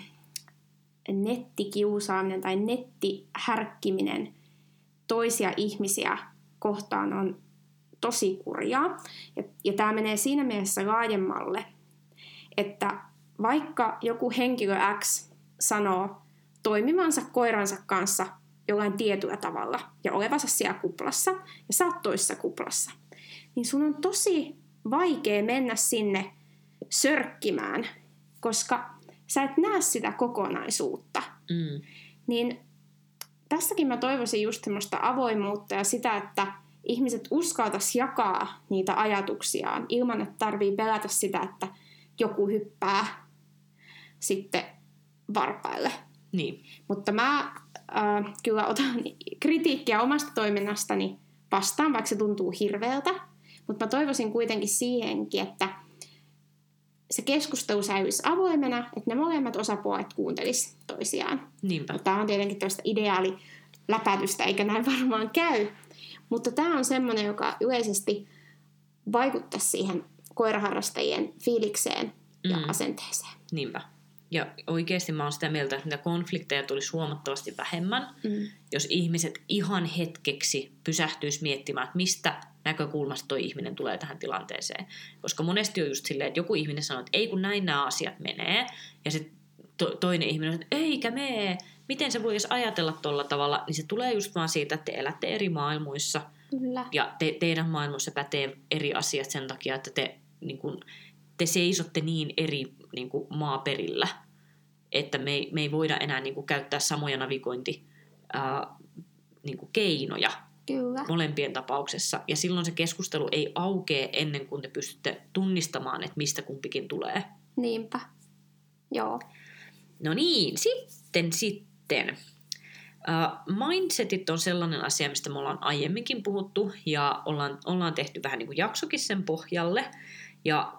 A: nettikiusaaminen tai nettihärkkiminen toisia ihmisiä kohtaan on tosi kurjaa. Ja, ja tämä menee siinä mielessä laajemmalle, että vaikka joku henkilö X sanoo toimivansa koiransa kanssa jollain tietyllä tavalla ja olevansa siellä kuplassa ja sä oot toisessa kuplassa, niin sun on tosi vaikea mennä sinne sörkkimään, koska sä et näe sitä kokonaisuutta. Mm. Niin tässäkin mä toivoisin just semmoista avoimuutta ja sitä, että ihmiset uskaltaisi jakaa niitä ajatuksiaan ilman, että tarvii pelätä sitä, että joku hyppää sitten varpaille.
B: Niin.
A: Mutta mä äh, kyllä otan kritiikkiä omasta toiminnastani vastaan, vaikka se tuntuu hirveältä. Mutta mä toivoisin kuitenkin siihenkin, että se keskustelu säilyisi avoimena, että ne molemmat osapuolet kuuntelis toisiaan.
B: Niinpä.
A: Tämä on tietenkin tällaista ideaali läpätystä, eikä näin varmaan käy. Mutta tämä on semmoinen, joka yleisesti vaikuttaa siihen koiraharrastajien fiilikseen ja mm. asenteeseen.
B: Niinpä. Ja oikeasti mä oon sitä mieltä, että niitä konflikteja tulisi huomattavasti vähemmän, mm. jos ihmiset ihan hetkeksi pysähtyisi miettimään, että mistä näkökulmasta tuo ihminen tulee tähän tilanteeseen. Koska monesti on just silleen, että joku ihminen sanoo, että ei kun näin nämä asiat menee, ja sitten to- toinen ihminen on, että eikä mene, miten se voisi ajatella tuolla tavalla, niin se tulee just vaan siitä, että te elätte eri maailmoissa.
A: Kyllä.
B: Ja te, teidän maailmoissa pätee eri asiat sen takia, että te, niin kun, te seisotte niin eri niin kun, maaperillä, että me ei, me ei voida enää niin kun, käyttää samoja navigointi ää, niin kun, keinoja
A: Kyllä.
B: molempien tapauksessa. Ja silloin se keskustelu ei aukee ennen kuin te pystytte tunnistamaan, että mistä kumpikin tulee.
A: Niinpä. Joo.
B: No niin, sitten sitten. Uh, mindsetit on sellainen asia, mistä me ollaan aiemminkin puhuttu ja ollaan, ollaan tehty vähän niin kuin jaksokin sen pohjalle. Ja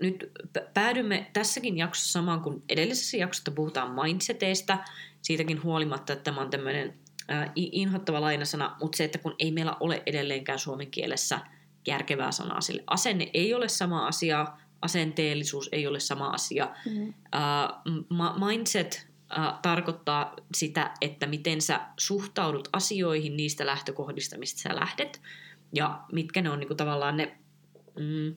B: nyt päädymme tässäkin jaksossa samaan kuin edellisessä jaksossa puhutaan mindseteistä, siitäkin huolimatta, että tämä on tämmöinen äh, inhottava lainasana, mutta se, että kun ei meillä ole edelleenkään suomen kielessä järkevää sanaa sille. Asenne ei ole sama asia, asenteellisuus ei ole sama asia.
A: Mm.
B: Uh, mindset uh, tarkoittaa sitä, että miten sä suhtaudut asioihin niistä lähtökohdista, mistä sä lähdet, ja mitkä ne on niin kuin, tavallaan ne... Mm,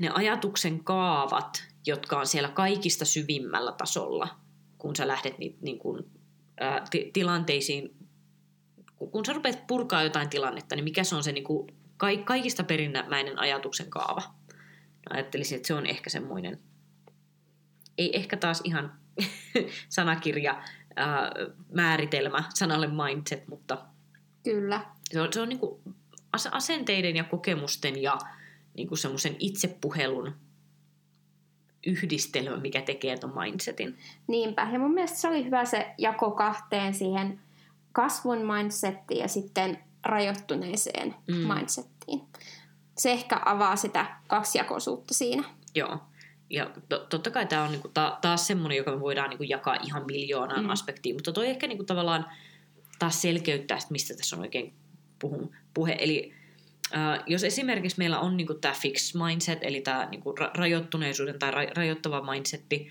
B: ne ajatuksen kaavat, jotka on siellä kaikista syvimmällä tasolla, kun sä lähdet ni, niin kuin, ää, t- tilanteisiin, kun sä rupeat purkaa jotain tilannetta, niin mikä se on se niin kuin, ka- kaikista perinnämäinen ajatuksen kaava? Ajattelisin, että se on ehkä semmoinen, ei ehkä taas ihan sanakirja, ää, määritelmä sanalle mindset, mutta
A: Kyllä.
B: se on, se on niin kuin asenteiden ja kokemusten ja niin kuin semmoisen itsepuhelun yhdistelmä, mikä tekee tuon mindsetin.
A: Niinpä. Ja mun mielestä se oli hyvä se jako kahteen siihen kasvun mindsettiin ja sitten rajoittuneeseen
B: mm.
A: mindsettiin. Se ehkä avaa sitä kaksijakoisuutta siinä.
B: Joo. Ja to, totta kai tämä on niinku ta, taas semmoinen, joka me voidaan niinku jakaa ihan miljoonaan mm. Aspektiin, mutta toi ehkä niinku tavallaan taas selkeyttää, että mistä tässä on oikein puhun, puhe. Eli äh, jos esimerkiksi meillä on niinku tämä fixed mindset, eli tämä niinku ra- rajoittuneisuuden tai ra- rajoittava mindsetti,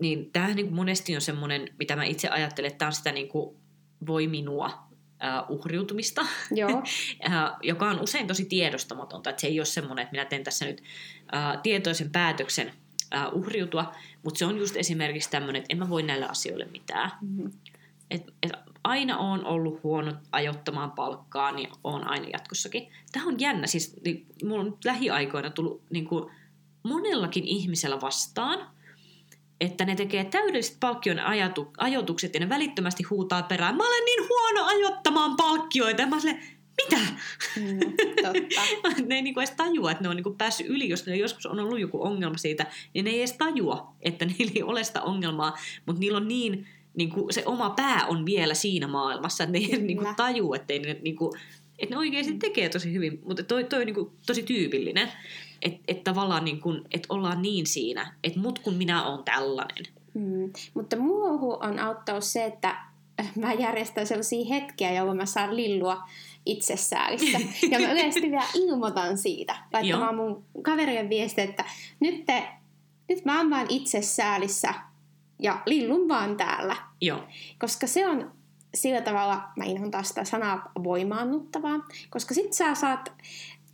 B: niin tämä niinku monesti on semmoinen, mitä mä itse ajattelen, että tämä on sitä niinku voi minua uhriutumista.
A: Joo,
B: joka on usein tosi tiedostamatonta, että se ei ole semmoinen, että minä teen tässä nyt tietoisen päätöksen uhriutua, mutta se on just esimerkiksi tämmöinen, että en mä voi näille asioille mitään.
A: Mhm.
B: Et, et aina on ollut huono ajottamaan palkkaa, niin on aina jatkossakin. Tämä on jännä, siis niin, mulla on nyt lähiaikoina tullut niin kuin, monellakin ihmisellä vastaan, että ne tekee täydelliset palkkion ajatu, ajoitukset ja ne välittömästi huutaa perään, mä olen niin huono ajottamaan palkkioita. Ja mä silleen, mitä?
A: Mm, totta.
B: ne ei niinku edes tajua, että ne on niinku päässyt yli, jos ne joskus on ollut joku ongelma siitä, niin ne ei edes tajua, että niillä ei ole sitä ongelmaa, mutta niillä on niin, niinku, se oma pää on vielä siinä maailmassa, että ne ei niinku tajua, että ne, niinku, että ne oikeasti tekee tosi hyvin, mutta toi, toi on niinku tosi tyypillinen, että et tavallaan niinku, et ollaan niin siinä, että mut kun minä oon tällainen.
A: Mm. Mutta muuhun on auttanut se, että mä järjestän sellaisia hetkiä, jolloin mä saan lillua itsesäälissä. Ja mä yleisesti vielä ilmoitan siitä, laittamaan mun kaverien viesti, että nyt, te, nyt mä oon vaan itsesäälissä ja lillun vaan täällä.
B: Joo,
A: Koska se on sillä tavalla, mä inhon taas sitä sanaa voimaannuttavaa, koska sit sä saat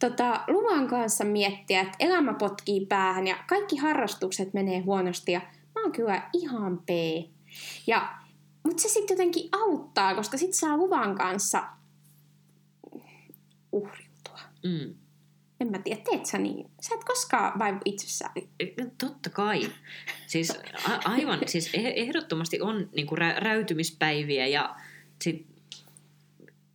A: tota, luvan kanssa miettiä, että elämä potkii päähän ja kaikki harrastukset menee huonosti ja mä oon kyllä ihan P. Ja, mutta se sitten jotenkin auttaa, koska sit saa luvan kanssa uhriutua.
B: mm.
A: En mä tiedä, teet sä niin? Sä et koskaan vaivu itsessään.
B: Totta kai. Siis a- aivan, siis eh- ehdottomasti on niinku rä- räytymispäiviä ja sit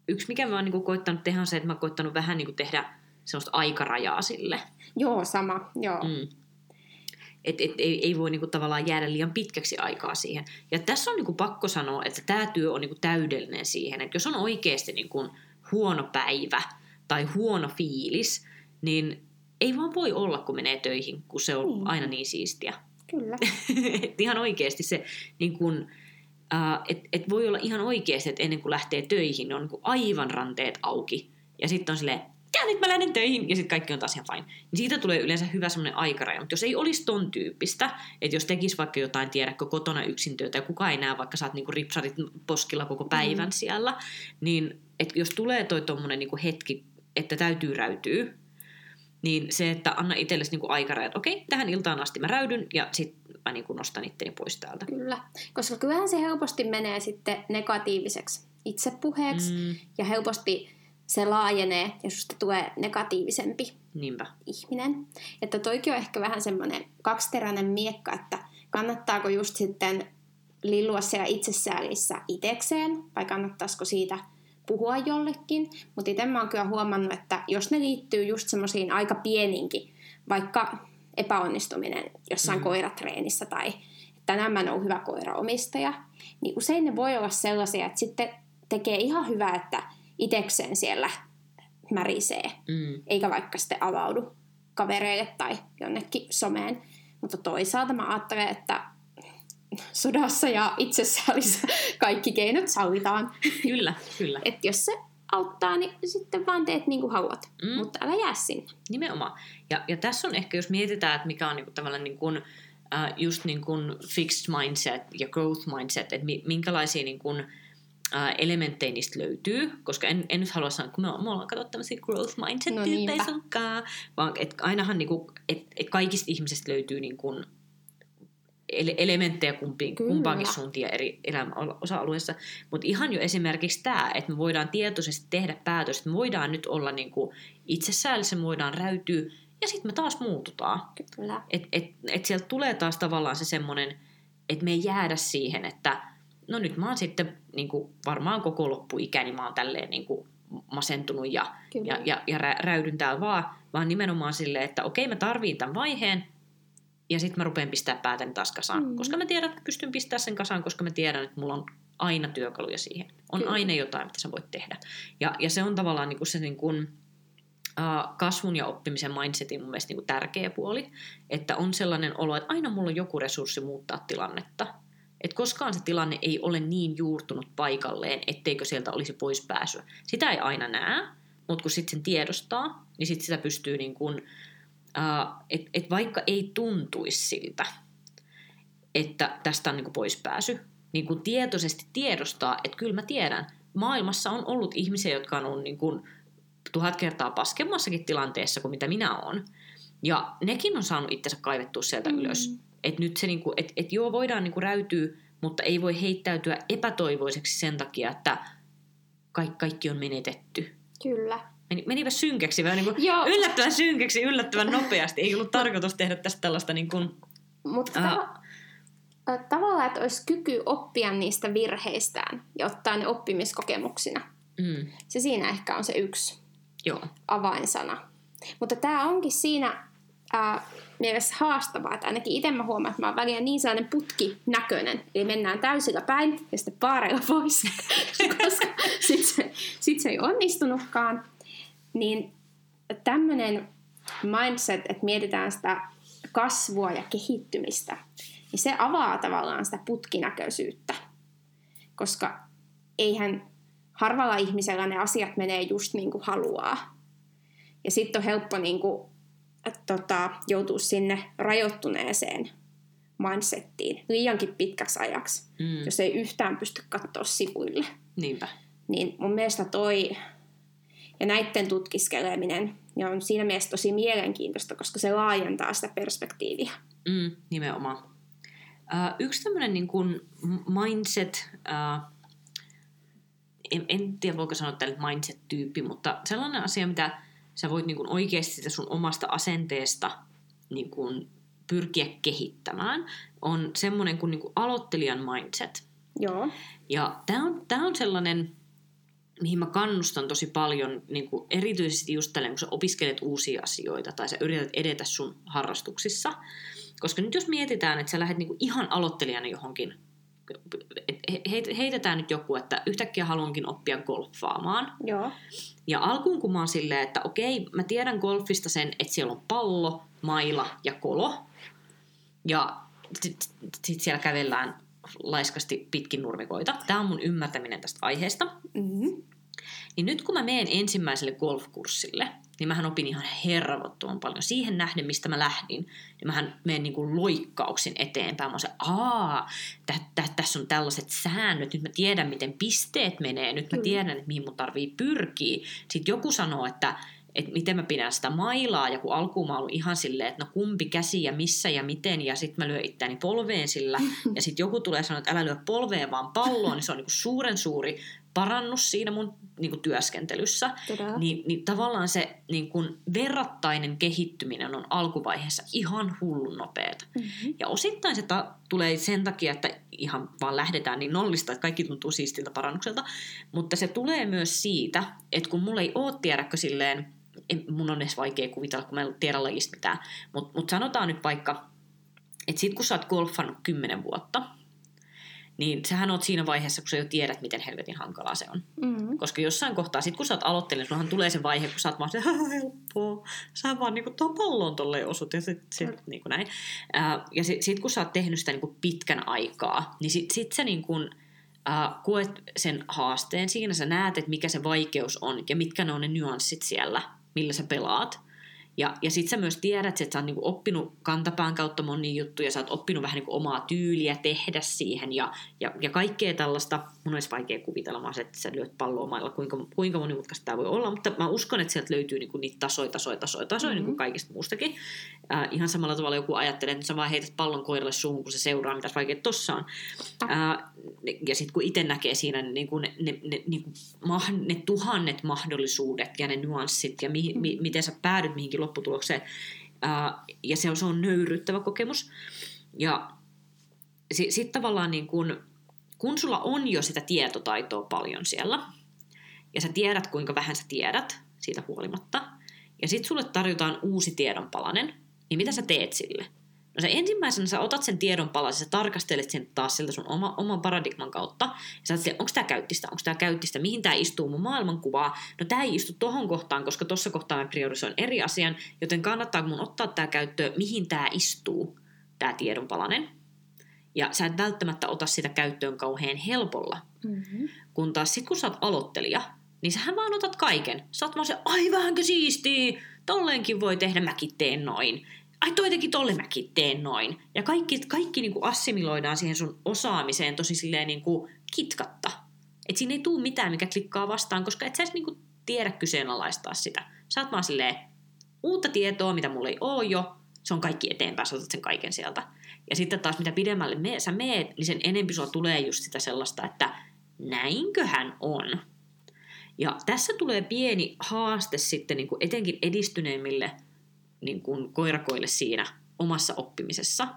B: yksi mikä mä oon niinku koittanut tehdä on se, että mä oon koittanut vähän niinku tehdä semmoista aikarajaa sille.
A: Joo, sama. Joo. Mm.
B: Et, et, ei, ei voi niinku tavallaan jäädä liian pitkäksi aikaa siihen. Ja tässä on niinku pakko sanoa, että tämä työ on niinku täydellinen siihen, että jos on oikeasti niinku huono päivä tai huono fiilis, niin ei vaan voi olla, kun menee töihin, kun se on
A: Niin.
B: aina niin siistiä.
A: Kyllä.
B: et ihan oikeasti se, niin kun, äh, et, et voi olla ihan oikeasti, että ennen kuin lähtee töihin, niin on niin aivan ranteet auki. Ja sitten on silleen, ja nyt mä lähden töihin, ja sitten kaikki on taas ihan fine. Niin siitä tulee yleensä hyvä semmoinen aikaraja. Mutta jos ei olisi ton tyyppistä, että jos tekisi vaikka jotain, tiedäkö, kotona yksin työtä, ja kukaan ei näe, vaikka sä oot niinku ripsarit poskilla koko päivän mm. siellä, niin et jos tulee toi tommonen niinku hetki, että täytyy räytyä, niin se, että anna itsellesi niinku aikarajat, okei, tähän iltaan asti mä räydyn, ja sitten mä niinku nostan itteni pois täältä.
A: Kyllä, koska kyllähän se helposti menee sitten negatiiviseksi itsepuheeksi. Mm, ja helposti se laajenee ja susta tulee negatiivisempi
B: niinpä.
A: ihminen. Että toikin on ehkä vähän semmoinen kaksiteräinen miekka, että kannattaako just sitten lillua siellä itsesäälissä itekseen, vai kannattaisiko siitä puhua jollekin. Mutta itse mä oon kyllä huomannut, että jos ne liittyy just semmoisiin aika pieninkin, vaikka epäonnistuminen jossain mm. koiratreenissä tai tänään mä en ole hyvä koiraomistaja, niin usein ne voi olla sellaisia, että sitten tekee ihan hyvää, että itekseen siellä märisee, mm. eikä vaikka sitten avaudu kavereille tai jonnekin someen. Mutta toisaalta mä ajattelen, että sodassa ja itsessäolissä kaikki keinot sallitaan.
B: Kyllä, kyllä.
A: että jos se auttaa, niin sitten vaan teet niin kuin haluat, mm. mutta älä jää sinne.
B: Nimenomaan. Ja, ja tässä on ehkä, jos mietitään, että mikä on niin kuin tavallaan niin kuin, uh, just niin kuin fixed mindset ja growth mindset, että minkälaisia niin kuin, uh, elementtejä niistä löytyy, koska en, en nyt halua sanoa, että me, me ollaan katsottu tämmöisiä growth mindset-tyyppejä no vaan että ainahan niin kuin, et, et kaikista ihmisistä löytyy niin kuin, elementtejä kumpiin, kumpaankin suuntiin eri elämäosa-alueessa. Mutta ihan jo esimerkiksi tämä, että me voidaan tietoisesti tehdä päätös, että me voidaan nyt olla niinku itsesäällisiä, me voidaan räytyä, ja sitten me taas muututaan.
A: Kyllä.
B: Et, et, et sieltä tulee taas tavallaan se semmoinen, että me ei jäädä siihen, että no nyt mä oon sitten niinku, varmaan koko loppuikäni mä oon tälleen niinku, masentunut ja, ja, ja, ja räydyn täällä vaan, vaan nimenomaan silleen, että okei mä tarviin tämän vaiheen, ja sitten mä rupean pistää päätäni taas kasaan. Mm. Koska mä tiedän, että pystyn pistämään sen kasaan, koska mä tiedän, että mulla on aina työkaluja siihen. On Kyllä. aina jotain, mitä sä voit tehdä. Ja, ja se on tavallaan niin kuin se niin kuin, uh, kasvun ja oppimisen mindsetin mun mielestä niin kuin tärkeä puoli. Että on sellainen olo, että aina mulla on joku resurssi muuttaa tilannetta. Että koskaan se tilanne ei ole niin juurtunut paikalleen, etteikö sieltä olisi pois pääsyä. Sitä ei aina näe, mutta kun sitten sen tiedostaa, niin sitten sitä pystyy niin kuin, että et vaikka ei tuntuisi siltä, että tästä on niin pois pääsy, niin kuin tietoisesti tiedostaa, että kyllä mä tiedän, maailmassa on ollut ihmisiä, jotka on ollut niin kuin tuhat kertaa paskemmassakin tilanteessa kuin mitä minä olen. Ja nekin on saanut itsensä kaivettua sieltä mm. ylös. Että nyt se, niin kuin, et, et joo, voidaan niin kuin räytyä, mutta ei voi heittäytyä epätoivoiseksi sen takia, että kaikki, kaikki on menetetty.
A: Kyllä.
B: Meni, menipä synkeksi vähän niin kuin yllättävän synkeksi yllättävän nopeasti. Ei ollut tarkoitus tehdä tästä tällaista niin kuin,
A: Mutta uh, tava- tavallaan, että olisi kyky oppia niistä virheistään ja ottaa ne oppimiskokemuksina. Mm. Se siinä ehkä on se yksi
B: Joo.
A: avainsana. Mutta tämä onkin siinä äh, mielessä haastavaa, että ainakin itse mä huomaan, että mä oon väliä niin sellainen putkinäköinen, eli mennään täysillä päin ja sitten paareilla pois, koska sitten se, sit se ei onnistunutkaan niin tämmöinen mindset, että mietitään sitä kasvua ja kehittymistä, niin se avaa tavallaan sitä putkinäköisyyttä. Koska eihän harvalla ihmisellä ne asiat menee just niin kuin haluaa. Ja sitten on helppo niin kuin, tota, joutua sinne rajoittuneeseen mindsettiin liiankin pitkäksi ajaksi, mm. jos ei yhtään pysty katsoa sivuille.
B: Niinpä.
A: Niin mun mielestä toi ja näiden tutkiskeleminen ja on siinä mielessä tosi mielenkiintoista, koska se laajentaa sitä perspektiiviä.
B: Mm, nimenomaan. Uh, yksi tämmöinen niin kuin mindset, uh, en, en tiedä voiko sanoa tälle mindset-tyyppi, mutta sellainen asia, mitä sä voit niin kuin oikeasti sitä sun omasta asenteesta niin kuin pyrkiä kehittämään, on semmoinen kuin, niin kuin aloittelijan mindset.
A: Joo.
B: Ja tämä on, tää on sellainen mihin mä kannustan tosi paljon, niin kuin erityisesti just tällä, kun sä opiskelet uusia asioita tai sä yrität edetä sun harrastuksissa. Koska nyt jos mietitään, että sä lähdet niin kuin ihan aloittelijana johonkin, heitetään nyt joku, että yhtäkkiä haluankin oppia golfaamaan.
A: Joo.
B: Ja alkuun kun mä oon silleen, että okei, mä tiedän golfista sen, että siellä on pallo, maila ja kolo. Ja sitten sit siellä kävellään laiskasti pitkin nurmikoita. Tämä on mun ymmärtäminen tästä aiheesta.
A: Mm-hmm.
B: Niin nyt kun mä menen ensimmäiselle golfkurssille, niin mähän opin ihan hervottoman paljon. Siihen nähden, mistä mä lähdin, niin mähän menen niin kuin loikkauksin eteenpäin. Mä oon se, aa, tä, tä, tässä on tällaiset säännöt, nyt mä tiedän, miten pisteet menee, nyt mä tiedän, että mihin mun tarvii pyrkiä. Sitten joku sanoo, että että miten mä pidän sitä mailaa, ja kun alkuun mä ollut ihan silleen, että no kumpi käsi ja missä ja miten, ja sitten mä lyön itseäni polveen sillä, ja sitten joku tulee sanoa, että älä lyö polveen vaan palloon, niin se on niinku suuren suuri parannus siinä mun niin kuin työskentelyssä, niin, niin tavallaan se niin kuin verrattainen kehittyminen on alkuvaiheessa ihan hullun nopeeta. Mm-hmm. Ja osittain se ta- tulee sen takia, että ihan vaan lähdetään niin nollista, että kaikki tuntuu siistiltä parannukselta, mutta se tulee myös siitä, että kun mulla ei ole tiedäkö silleen, mun on edes vaikea kuvitella, kun mä en tiedä lajista mitään, mutta mut sanotaan nyt vaikka, että sit kun sä oot golfannut kymmenen vuotta, niin sähän oot siinä vaiheessa, kun sä jo tiedät, miten helvetin hankalaa se on. Mm-hmm. Koska jossain kohtaa, sit kun sä oot aloittelija, sullahan tulee se vaihe, kun sä oot vaan se, helppoa, sä vaan niinku tuon pallon tolleen osut ja sit, sit mm. niinku näin. Ää, ja sit, sit kun sä oot tehnyt sitä niinku pitkän aikaa, niin sit, sit sä niinku, ää, koet sen haasteen siinä, sä näet, että mikä se vaikeus on ja mitkä ne on ne nyanssit siellä, millä sä pelaat. Ja, ja sit sä myös tiedät, että sä oot niinku oppinut kantapään kautta monia juttuja, sä oot oppinut vähän niinku omaa tyyliä tehdä siihen ja, ja, ja kaikkea tällaista. Mun olisi vaikea kuvitella että sä lyöt palloa mailla, kuinka, kuinka monimutkaista tämä voi olla, mutta mä uskon, että sieltä löytyy niinku niitä tasoja, tasoja, tasoja, tasoja mm-hmm. niinku kaikista muustakin. Äh, ihan samalla tavalla joku ajattelee, että sä vaan heität pallon koiralle suuhun, kun se seuraa, mitä vaikea tossa on. Äh, ja sitten kun itse näkee siinä ne, niinku ne, ne, ne, niinku, ne tuhannet mahdollisuudet ja ne nyanssit ja mi, mi, miten sä päädyt mihinkin lopputulokseen. Ää, ja se on, se on nöyryttävä kokemus. Ja sitten sit tavallaan niin kun, kun sulla on jo sitä tietotaitoa paljon siellä, ja sä tiedät kuinka vähän sä tiedät siitä huolimatta, ja sitten sulle tarjotaan uusi tiedonpalanen, niin mitä sä teet sille? No se ensimmäisenä sä otat sen tiedon palasen, sä tarkastelet sen taas sieltä sun oma, oman paradigman kautta. Ja sä onko tämä käyttistä, onko tämä käyttistä, mihin tämä istuu mun maailmankuvaa. No tämä ei istu tohon kohtaan, koska tuossa kohtaa mä priorisoin eri asian, joten kannattaa mun ottaa tämä käyttöön, mihin tämä istuu, tämä tiedonpalanen. Ja sä et välttämättä ota sitä käyttöön kauhean helpolla. Mm-hmm. Kun taas sit kun sä oot aloittelija, niin sähän vaan otat kaiken. Sä oot vaan se, ai vähänkö siistii, tolleenkin voi tehdä, mäkin teen noin ai toi teki tolle mäkin teen noin. Ja kaikki, kaikki niin kuin assimiloidaan siihen sun osaamiseen tosi silleen niin kuin kitkatta. Että siinä ei tule mitään, mikä klikkaa vastaan, koska et sä edes niin kuin tiedä kyseenalaistaa sitä. Sä oot vaan silleen, uutta tietoa, mitä mulla ei ole jo, se on kaikki eteenpäin, sä otat sen kaiken sieltä. Ja sitten taas mitä pidemmälle me, sä meet, niin sen enempi sulla tulee just sitä sellaista, että näinköhän on. Ja tässä tulee pieni haaste sitten niin kuin etenkin edistyneemmille niin kuin koirakoille siinä omassa oppimisessa,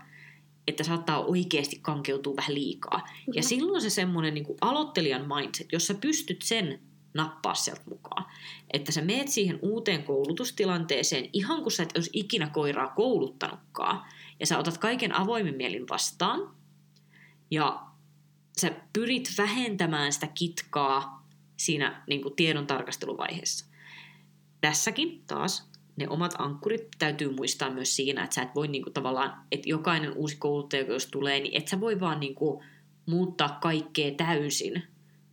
B: että saattaa oikeasti kankeutua vähän liikaa. Mm-hmm. Ja silloin se semmoinen niin aloittelijan mindset, jos sä pystyt sen nappaa sieltä mukaan. Että sä meet siihen uuteen koulutustilanteeseen ihan kun sä et olisi ikinä koiraa kouluttanutkaan. Ja sä otat kaiken avoimin mielin vastaan. Ja sä pyrit vähentämään sitä kitkaa siinä niin kuin tiedon tarkasteluvaiheessa. Tässäkin taas ne omat ankkurit täytyy muistaa myös siinä, että sä et voi niinku tavallaan, että jokainen uusi kouluttaja, jos tulee, niin et sä voi vaan niinku muuttaa kaikkea täysin.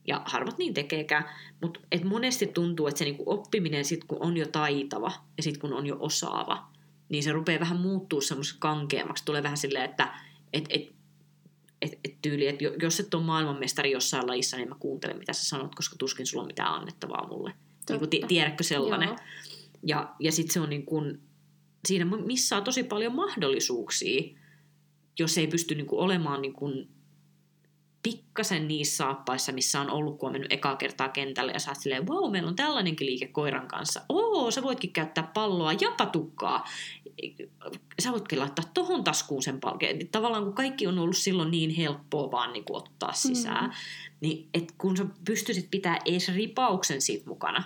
B: Ja harvat niin tekeekään, mutta et monesti tuntuu, että se niinku oppiminen sit kun on jo taitava ja sitten kun on jo osaava, niin se rupeaa vähän muuttuu semmoisen kankeammaksi. Tulee vähän silleen, että et, et, et, et tyyli, että jos et ole maailmanmestari jossain lajissa, niin mä kuuntelen, mitä sä sanot, koska tuskin sulla on mitään annettavaa mulle. Niin kuin, tiedätkö sellainen? Joo. Ja, ja sitten se on niin kuin, siinä missä on tosi paljon mahdollisuuksia, jos ei pysty niin kuin olemaan niin kuin pikkasen niissä saappaissa, missä on ollut, kun on mennyt ekaa kertaa kentälle ja oot silleen, wow, meillä on tällainenkin liike koiran kanssa. Oo, sä voitkin käyttää palloa ja patukkaa. Sä voitkin laittaa tohon taskuun sen palkeen. Tavallaan kun kaikki on ollut silloin niin helppoa vaan niin kuin ottaa sisään, mm. niin et kun sä pystyisit pitää edes ripauksen siitä mukana,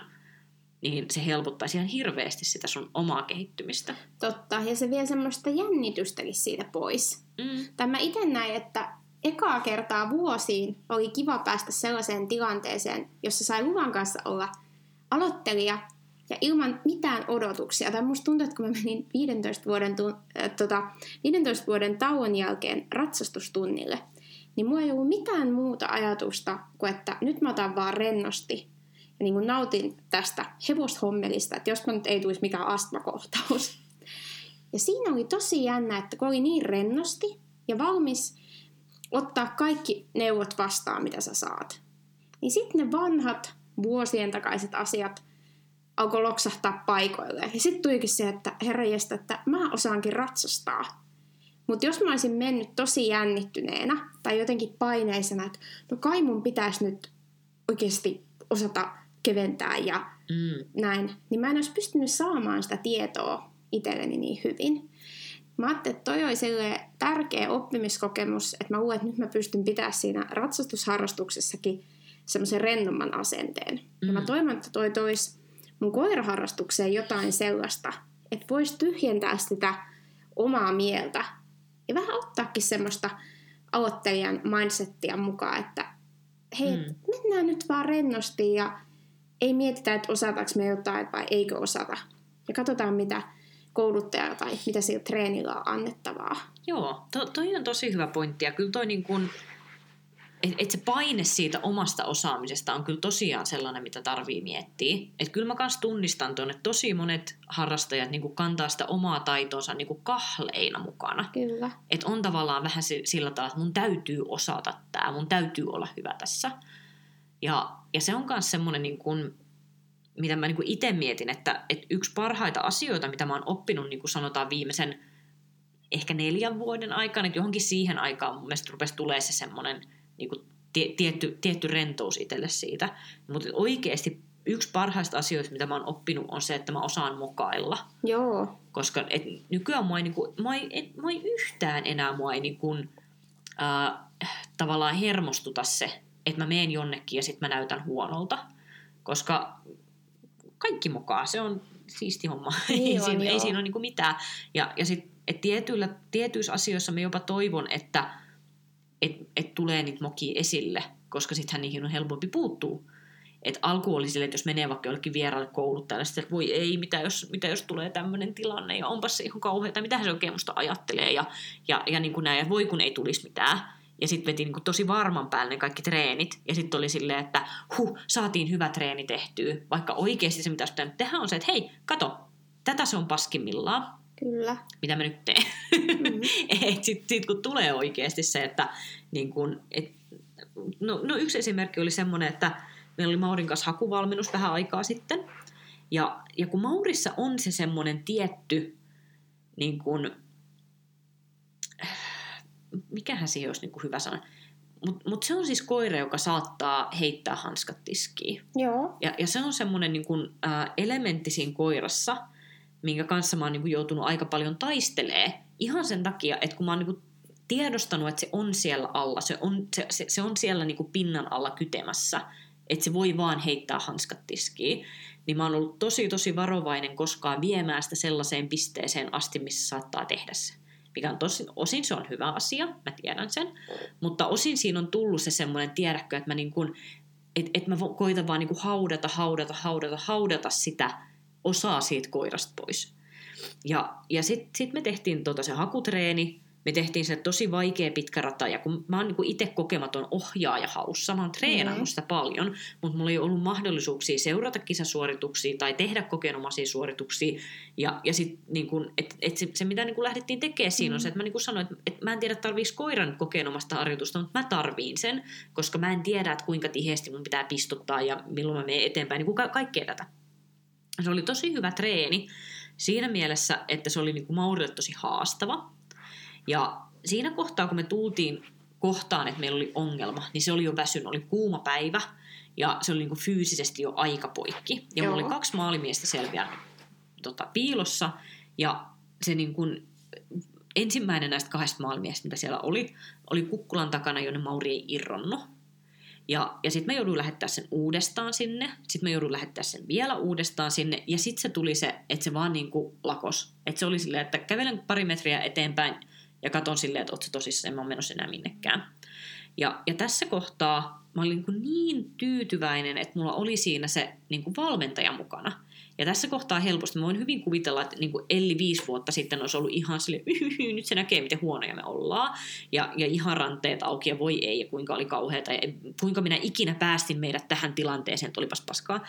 B: niin se helpottaisi ihan hirveästi sitä sun omaa kehittymistä.
A: Totta, ja se vie semmoista jännitystäkin siitä pois. Mm. Tämä itse näin, että ekaa kertaa vuosiin oli kiva päästä sellaiseen tilanteeseen, jossa sai luvan kanssa olla aloittelija ja ilman mitään odotuksia. Tai musta tuntuu, että kun mä menin 15 vuoden, tu- äh, tota, 15 vuoden tauon jälkeen ratsastustunnille, niin mulla ei ollut mitään muuta ajatusta kuin, että nyt mä otan vaan rennosti niin kuin nautin tästä hevoshommelista, että jospa nyt ei tulisi mikään astmakohtaus. Ja siinä oli tosi jännä, että kun oli niin rennosti ja valmis ottaa kaikki neuvot vastaan, mitä sä saat, niin sitten ne vanhat vuosien takaiset asiat alkoi loksahtaa paikoille. Ja sitten tulikin se, että herranjestä, että mä osaankin ratsastaa. Mutta jos mä olisin mennyt tosi jännittyneenä tai jotenkin paineisena, että no kai mun pitäisi nyt oikeasti osata keventää ja
B: Mm.
A: näin, niin mä en olisi pystynyt saamaan sitä tietoa itselleni niin hyvin. Mä ajattelin, että toi oli sille tärkeä oppimiskokemus, että mä luulen, että nyt mä pystyn pitämään siinä ratsastusharrastuksessakin semmoisen rennomman asenteen. Mm. Ja mä
B: Mm.
A: toivon, että toi toisi mun koiraharrastukseen jotain sellaista, että voisi tyhjentää sitä omaa mieltä ja vähän ottaakin semmoista aloittelijan mindsettiä mukaan, että hei,
B: mm.
A: mennään nyt vaan rennosti ja ei mietitä, että osataanko me jotain vai eikö osata. Ja katsotaan, mitä kouluttaja tai mitä sillä treenillä on annettavaa.
B: Joo, to, toi on tosi hyvä pointti. Ja kyllä toi niin kuin, et, et se paine siitä omasta osaamisesta on kyllä tosiaan sellainen, mitä tarvii miettiä. Et kyllä mä kans tunnistan tuonne, että tosi monet harrastajat niin kantaa sitä omaa taitonsa niin kahleina mukana.
A: Kyllä.
B: Että on tavallaan vähän si- sillä tavalla, että mun täytyy osata tämä, mun täytyy olla hyvä tässä. Ja, ja se on myös semmoinen, niin kuin, mitä mä niin kuin itse mietin, että, että yksi parhaita asioita, mitä mä oon oppinut, niin kuin sanotaan viimeisen ehkä neljän vuoden aikana, että johonkin siihen aikaan mun mielestä rupesi tulee se semmoinen niin kuin tie, tietty, tietty rentous itselle siitä. Mutta oikeasti yksi parhaista asioista, mitä mä oon oppinut, on se, että mä osaan mokailla.
A: Joo.
B: Koska et nykyään mua ei, niinku, mua ei, et, mua ei yhtään enää mua ei niinku, äh, tavallaan hermostuta se, että mä meen jonnekin ja sitten mä näytän huonolta. Koska kaikki mukaan, se on siisti homma.
A: Niin
B: ei,
A: on,
B: siinä, ei siinä ole niinku mitään. Ja, ja sit, et tietyillä, tietyissä asioissa mä jopa toivon, että et, et tulee niitä mokia esille, koska sittenhän niihin on helpompi puuttuu. Et alku oli silleen, että jos menee vaikka jollekin vieraalle kouluttajalle, sitten että voi ei, mitä jos, mitä jos tulee tämmöinen tilanne ja onpas se ihan kauheata, mitä se oikein musta ajattelee ja, ja, ja niin kuin näin, ja voi kun ei tulisi mitään. Ja sitten veti niin kuin tosi varman päälle ne kaikki treenit. Ja sitten oli silleen, että huh, saatiin hyvä treeni tehtyä. Vaikka oikeasti se, mitä olisi pitänyt tehdä, on se, että hei, kato, tätä se on paskimmillaan
A: Kyllä.
B: mitä mä nyt teen.
A: Mm.
B: Sitten sit, kun tulee oikeasti se, että niin kun, et, no, no yksi esimerkki oli semmoinen, että meillä oli Maurin kanssa hakuvalmennus vähän aikaa sitten. Ja, ja kun Maurissa on se semmoinen tietty, niin kun, mikähän siihen olisi niin kuin hyvä sana, mutta mut se on siis koira, joka saattaa heittää hanskat tiskiin.
A: Joo.
B: Ja, ja se on semmoinen niin kuin, ä, elementti siinä koirassa, minkä kanssa mä oon niin kuin, joutunut aika paljon taistelee. Ihan sen takia, että kun mä oon niin kuin, tiedostanut, että se on siellä alla, se on, se, se, se on siellä niin kuin, pinnan alla kytemässä, että se voi vaan heittää hanskat tiskiin, niin mä oon ollut tosi tosi varovainen koskaan viemään sitä sellaiseen pisteeseen asti, missä saattaa tehdä se. Mikä on tosi, osin se on hyvä asia, mä tiedän sen, mutta osin siinä on tullut se semmoinen tiedäkö, että mä niin kuin, et, et mä koitan vaan niinku haudata, haudata, haudata, haudata sitä osaa siitä koirasta pois. Ja, ja sitten sit me tehtiin tota se hakutreeni, me tehtiin se tosi vaikea pitkä rata, ja kun mä oon niinku itse kokematon ohjaaja haussa, mä oon treenannut
A: Mm.
B: sitä paljon, mutta mulla ei ollut mahdollisuuksia seurata kisasuorituksia tai tehdä kokeenomaisia suorituksia, ja, ja sitten niinku, et, et se, se, mitä niinku lähdettiin tekemään siinä on se, että mä niinku sanoin, että et mä en tiedä tarviiko koiran kokeenomasta harjoitusta, mutta mä tarviin sen, koska mä en tiedä, että kuinka tiheesti mun pitää pistuttaa ja milloin mä menen eteenpäin, niin kuin ka- kaikkea tätä. Se oli tosi hyvä treeni siinä mielessä, että se oli niin kuin Maurille tosi haastava. Ja siinä kohtaa, kun me tultiin kohtaan, että meillä oli ongelma, niin se oli jo väsynyt, oli kuuma päivä ja se oli niin kuin fyysisesti jo aika poikki. Ja mulla oli kaksi maalimiestä selviä tota, piilossa ja se niin kuin, ensimmäinen näistä kahdesta maalimiestä, mitä siellä oli, oli kukkulan takana, jonne Mauri ei irronnut. Ja, ja sitten mä jouduin lähettää sen uudestaan sinne, sitten mä jouduin lähettää sen vielä uudestaan sinne, ja sitten se tuli se, että se vaan niinku lakos. Että se oli silleen, että kävelen pari metriä eteenpäin ja katon silleen, että oot tosissaan, en mä ole menossa enää minnekään. Ja, ja tässä kohtaa mä olin niin, niin tyytyväinen, että mulla oli siinä se niin kuin valmentaja mukana. Ja tässä kohtaa helposti mä voin hyvin kuvitella, että niin kuin Elli viisi vuotta sitten olisi ollut ihan sille, nyt se näkee, miten huonoja me ollaan. Ja, ja ihan ranteet auki ja voi ei, ja kuinka oli kauheata, ja kuinka minä ikinä päästin meidät tähän tilanteeseen, että olipas paskaa.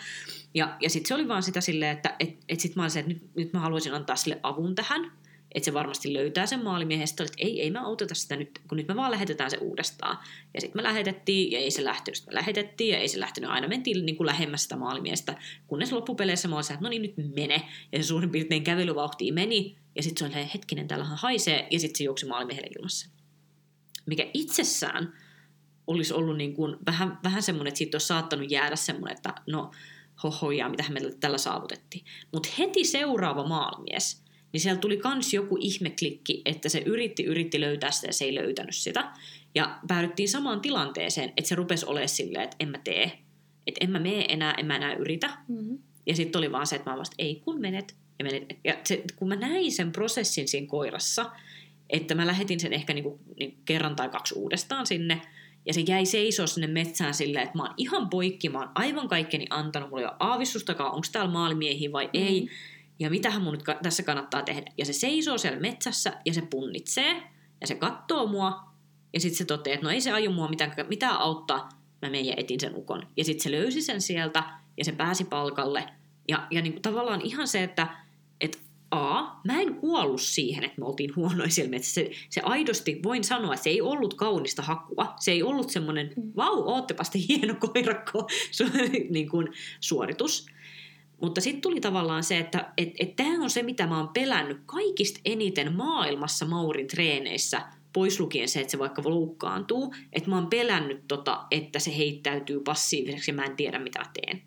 B: Ja, ja sitten se oli vaan sitä silleen, että et, et sitten mä olin se, että nyt, nyt mä haluaisin antaa sille avun tähän, että se varmasti löytää sen maalimiehen, sitten että ei, ei me auteta sitä nyt, kun nyt me vaan lähetetään se uudestaan. Ja sitten me lähetettiin, ja ei se lähtenyt, sitten me lähetettiin, ja ei se lähtenyt, aina mentiin niin kuin lähemmäs sitä maalimiestä, kunnes loppupeleissä mä olisin, että no niin, nyt mene. Ja se suurin piirtein kävelyvauhtiin meni, ja sitten se oli, hetkinen, täällähän haisee, ja sitten se juoksi maalimiehelle ilmassa. Mikä itsessään olisi ollut niin kuin vähän, vähän semmoinen, että siitä olisi saattanut jäädä semmoinen, että no hohoja, mitä me tällä saavutettiin. Mutta heti seuraava maalmies, niin siellä tuli kans joku ihmeklikki, että se yritti, yritti löytää sitä ja se ei löytänyt sitä. Ja päädyttiin samaan tilanteeseen, että se rupesi olemaan silleen, että en mä tee. Että en mä mene enää, en mä enää yritä.
A: Mm-hmm.
B: Ja sitten oli vaan se, että mä vasta, ei kun menet. Ja, menet. ja se, kun mä näin sen prosessin siinä koirassa, että mä lähetin sen ehkä niinku, niin kerran tai kaksi uudestaan sinne, ja se jäi seisoo sinne metsään silleen, että mä oon ihan poikki, mä oon aivan kaikkeni antanut, mulla ei ole aavistustakaan, onko täällä maalimiehiä vai mm. ei, ja mitähän mun nyt ka- tässä kannattaa tehdä. Ja se seisoo siellä metsässä ja se punnitsee, ja se katsoo mua, ja sitten se toteaa, että no ei se aio mua mitään, mitään auttaa, mä menen ja etin sen ukon. Ja sitten se löysi sen sieltä, ja se pääsi palkalle. Ja, ja niin kuin tavallaan ihan se, että et A, mä en kuollut siihen, että me oltiin huonoja siellä metsässä. Se, se aidosti, voin sanoa, että se ei ollut kaunista hakua. Se ei ollut semmoinen,
A: Mm.
B: vau, oottepa hieno koirakko su, niin kuin, suoritus. Mutta sitten tuli tavallaan se, että et, et tämä on se, mitä mä oon pelännyt kaikista eniten maailmassa Maurin treeneissä, pois lukien se, että se vaikka loukkaantuu, että mä oon pelännyt tota, että se heittäytyy passiiviseksi ja mä en tiedä, mitä mä teen.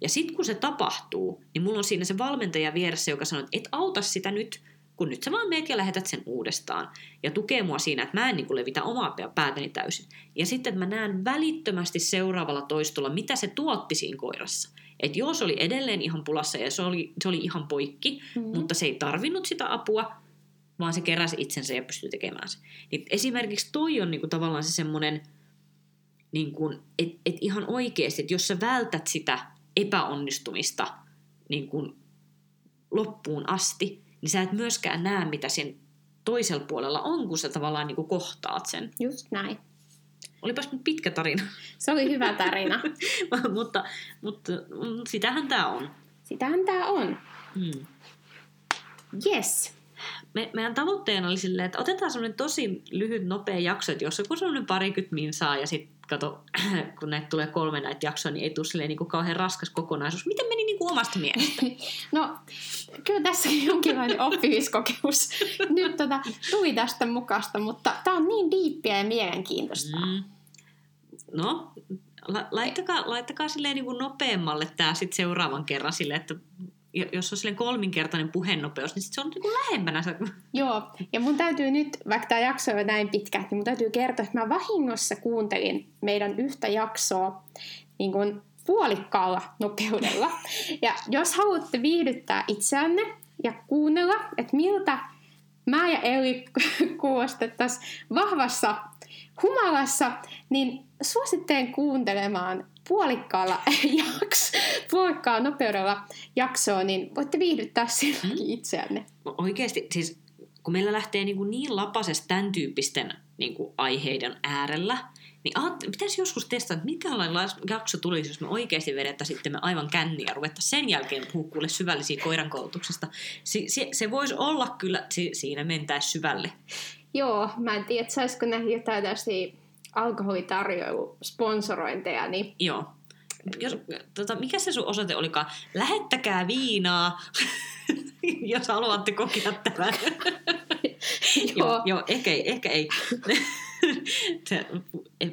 B: Ja sitten kun se tapahtuu, niin mulla on siinä se valmentaja vieressä, joka sanoo, että et auta sitä nyt, kun nyt sä vaan meet ja lähetät sen uudestaan. Ja tukee mua siinä, että mä en niin levitä omaa päätäni täysin. Ja sitten, että mä näen välittömästi seuraavalla toistolla, mitä se tuotti siinä koirassa. Että joo, se oli edelleen ihan pulassa ja se oli, se oli ihan poikki,
A: Mm-hmm.
B: mm. mutta se ei tarvinnut sitä apua, vaan se keräsi itsensä ja pystyi tekemään se. Niin esimerkiksi toi on niinku tavallaan se semmoinen, niinku, että et ihan oikeasti, että jos sä vältät sitä epäonnistumista niinku, loppuun asti, niin sä et myöskään näe, mitä sen toisella puolella on, kun sä tavallaan niinku kohtaat sen.
A: Just näin.
B: Olipas nyt pitkä tarina,
A: Se oli hyvä tarina.
B: mutta, mutta sitähän tämä on.
A: Sitähän tämä on.
B: Mm.
A: Yes.
B: me, meidän tavoitteena oli silleen, että otetaan semmoinen tosi lyhyt, nopea jakso, että jos joku semmoinen parikymmentä minsaa ja sitten kato, kun näitä tulee kolme näitä jaksoa, niin ei tule silleen niin kuin kauhean raskas kokonaisuus. Miten meni niin kuin omasta mielestä?
A: No, kyllä tässäkin jonkinlainen oppimiskokemus nyt tota, tuli tästä mukasta, mutta tämä on niin diippiä ja mielenkiintoista.
B: Mm. No, la, laittakaa, laittakaa silleen niin kuin nopeammalle tämä sitten seuraavan kerran silleen, että jo- jos on silleen kolminkertainen puhenopeus, niin sit se on niin kuin lähempänä.
A: Joo, ja mun täytyy nyt, vaikka tämä jakso on jo näin pitkä, niin mun täytyy kertoa, että mä vahingossa kuuntelin meidän yhtä jaksoa niin kuin puolikkaalla nopeudella. Ja jos haluatte viihdyttää itseänne ja kuunnella, että miltä mä ja Eli kuulostettaisiin vahvassa humalassa, niin suosittelen kuuntelemaan puolikkaalla jakso, puolikkaalla nopeudella jaksoa, niin voitte viihdyttää silläkin itseänne.
B: No oikeasti, siis kun meillä lähtee niin, kuin niin lapasesta tämän tyyppisten niin kuin aiheiden äärellä, niin aat, pitäisi joskus testata, että minkälainen las- jakso tulisi, jos me oikeasti vedettäisiin sitten me aivan känniä ja ruvettaisiin sen jälkeen puhua syvällisiä koiran koulutuksesta. Si- se, se voisi olla kyllä, si- siinä mentäisi syvälle.
A: Joo, mä en tiedä, saisiko nähdä jotain tällaisia alkoholitarjoilusponsorointeja, niin
B: Joo. Jos, tota, mikä se sun osoite olikaan? Lähettäkää viinaa, jos haluatte kokea tämän.
A: joo,
B: Joo, joo ehkä ei. Ehkä ei.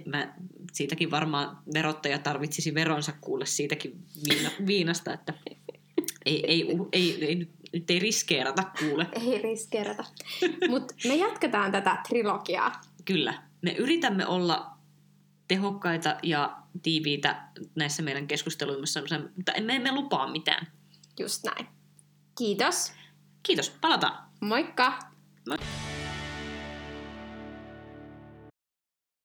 B: Mä, siitäkin varmaan verottaja tarvitsisi veronsa kuulle siitäkin viina, viinasta, että ei, ei, ei, ei, nyt, nyt ei riskeerata kuule.
A: ei riskeerata. Mutta me jatketaan tätä trilogiaa.
B: Kyllä, me yritämme olla tehokkaita ja tiiviitä näissä meidän keskusteluissa, mutta emme, emme lupaa mitään.
A: Just näin. Kiitos.
B: Kiitos, palataan.
A: Moikka!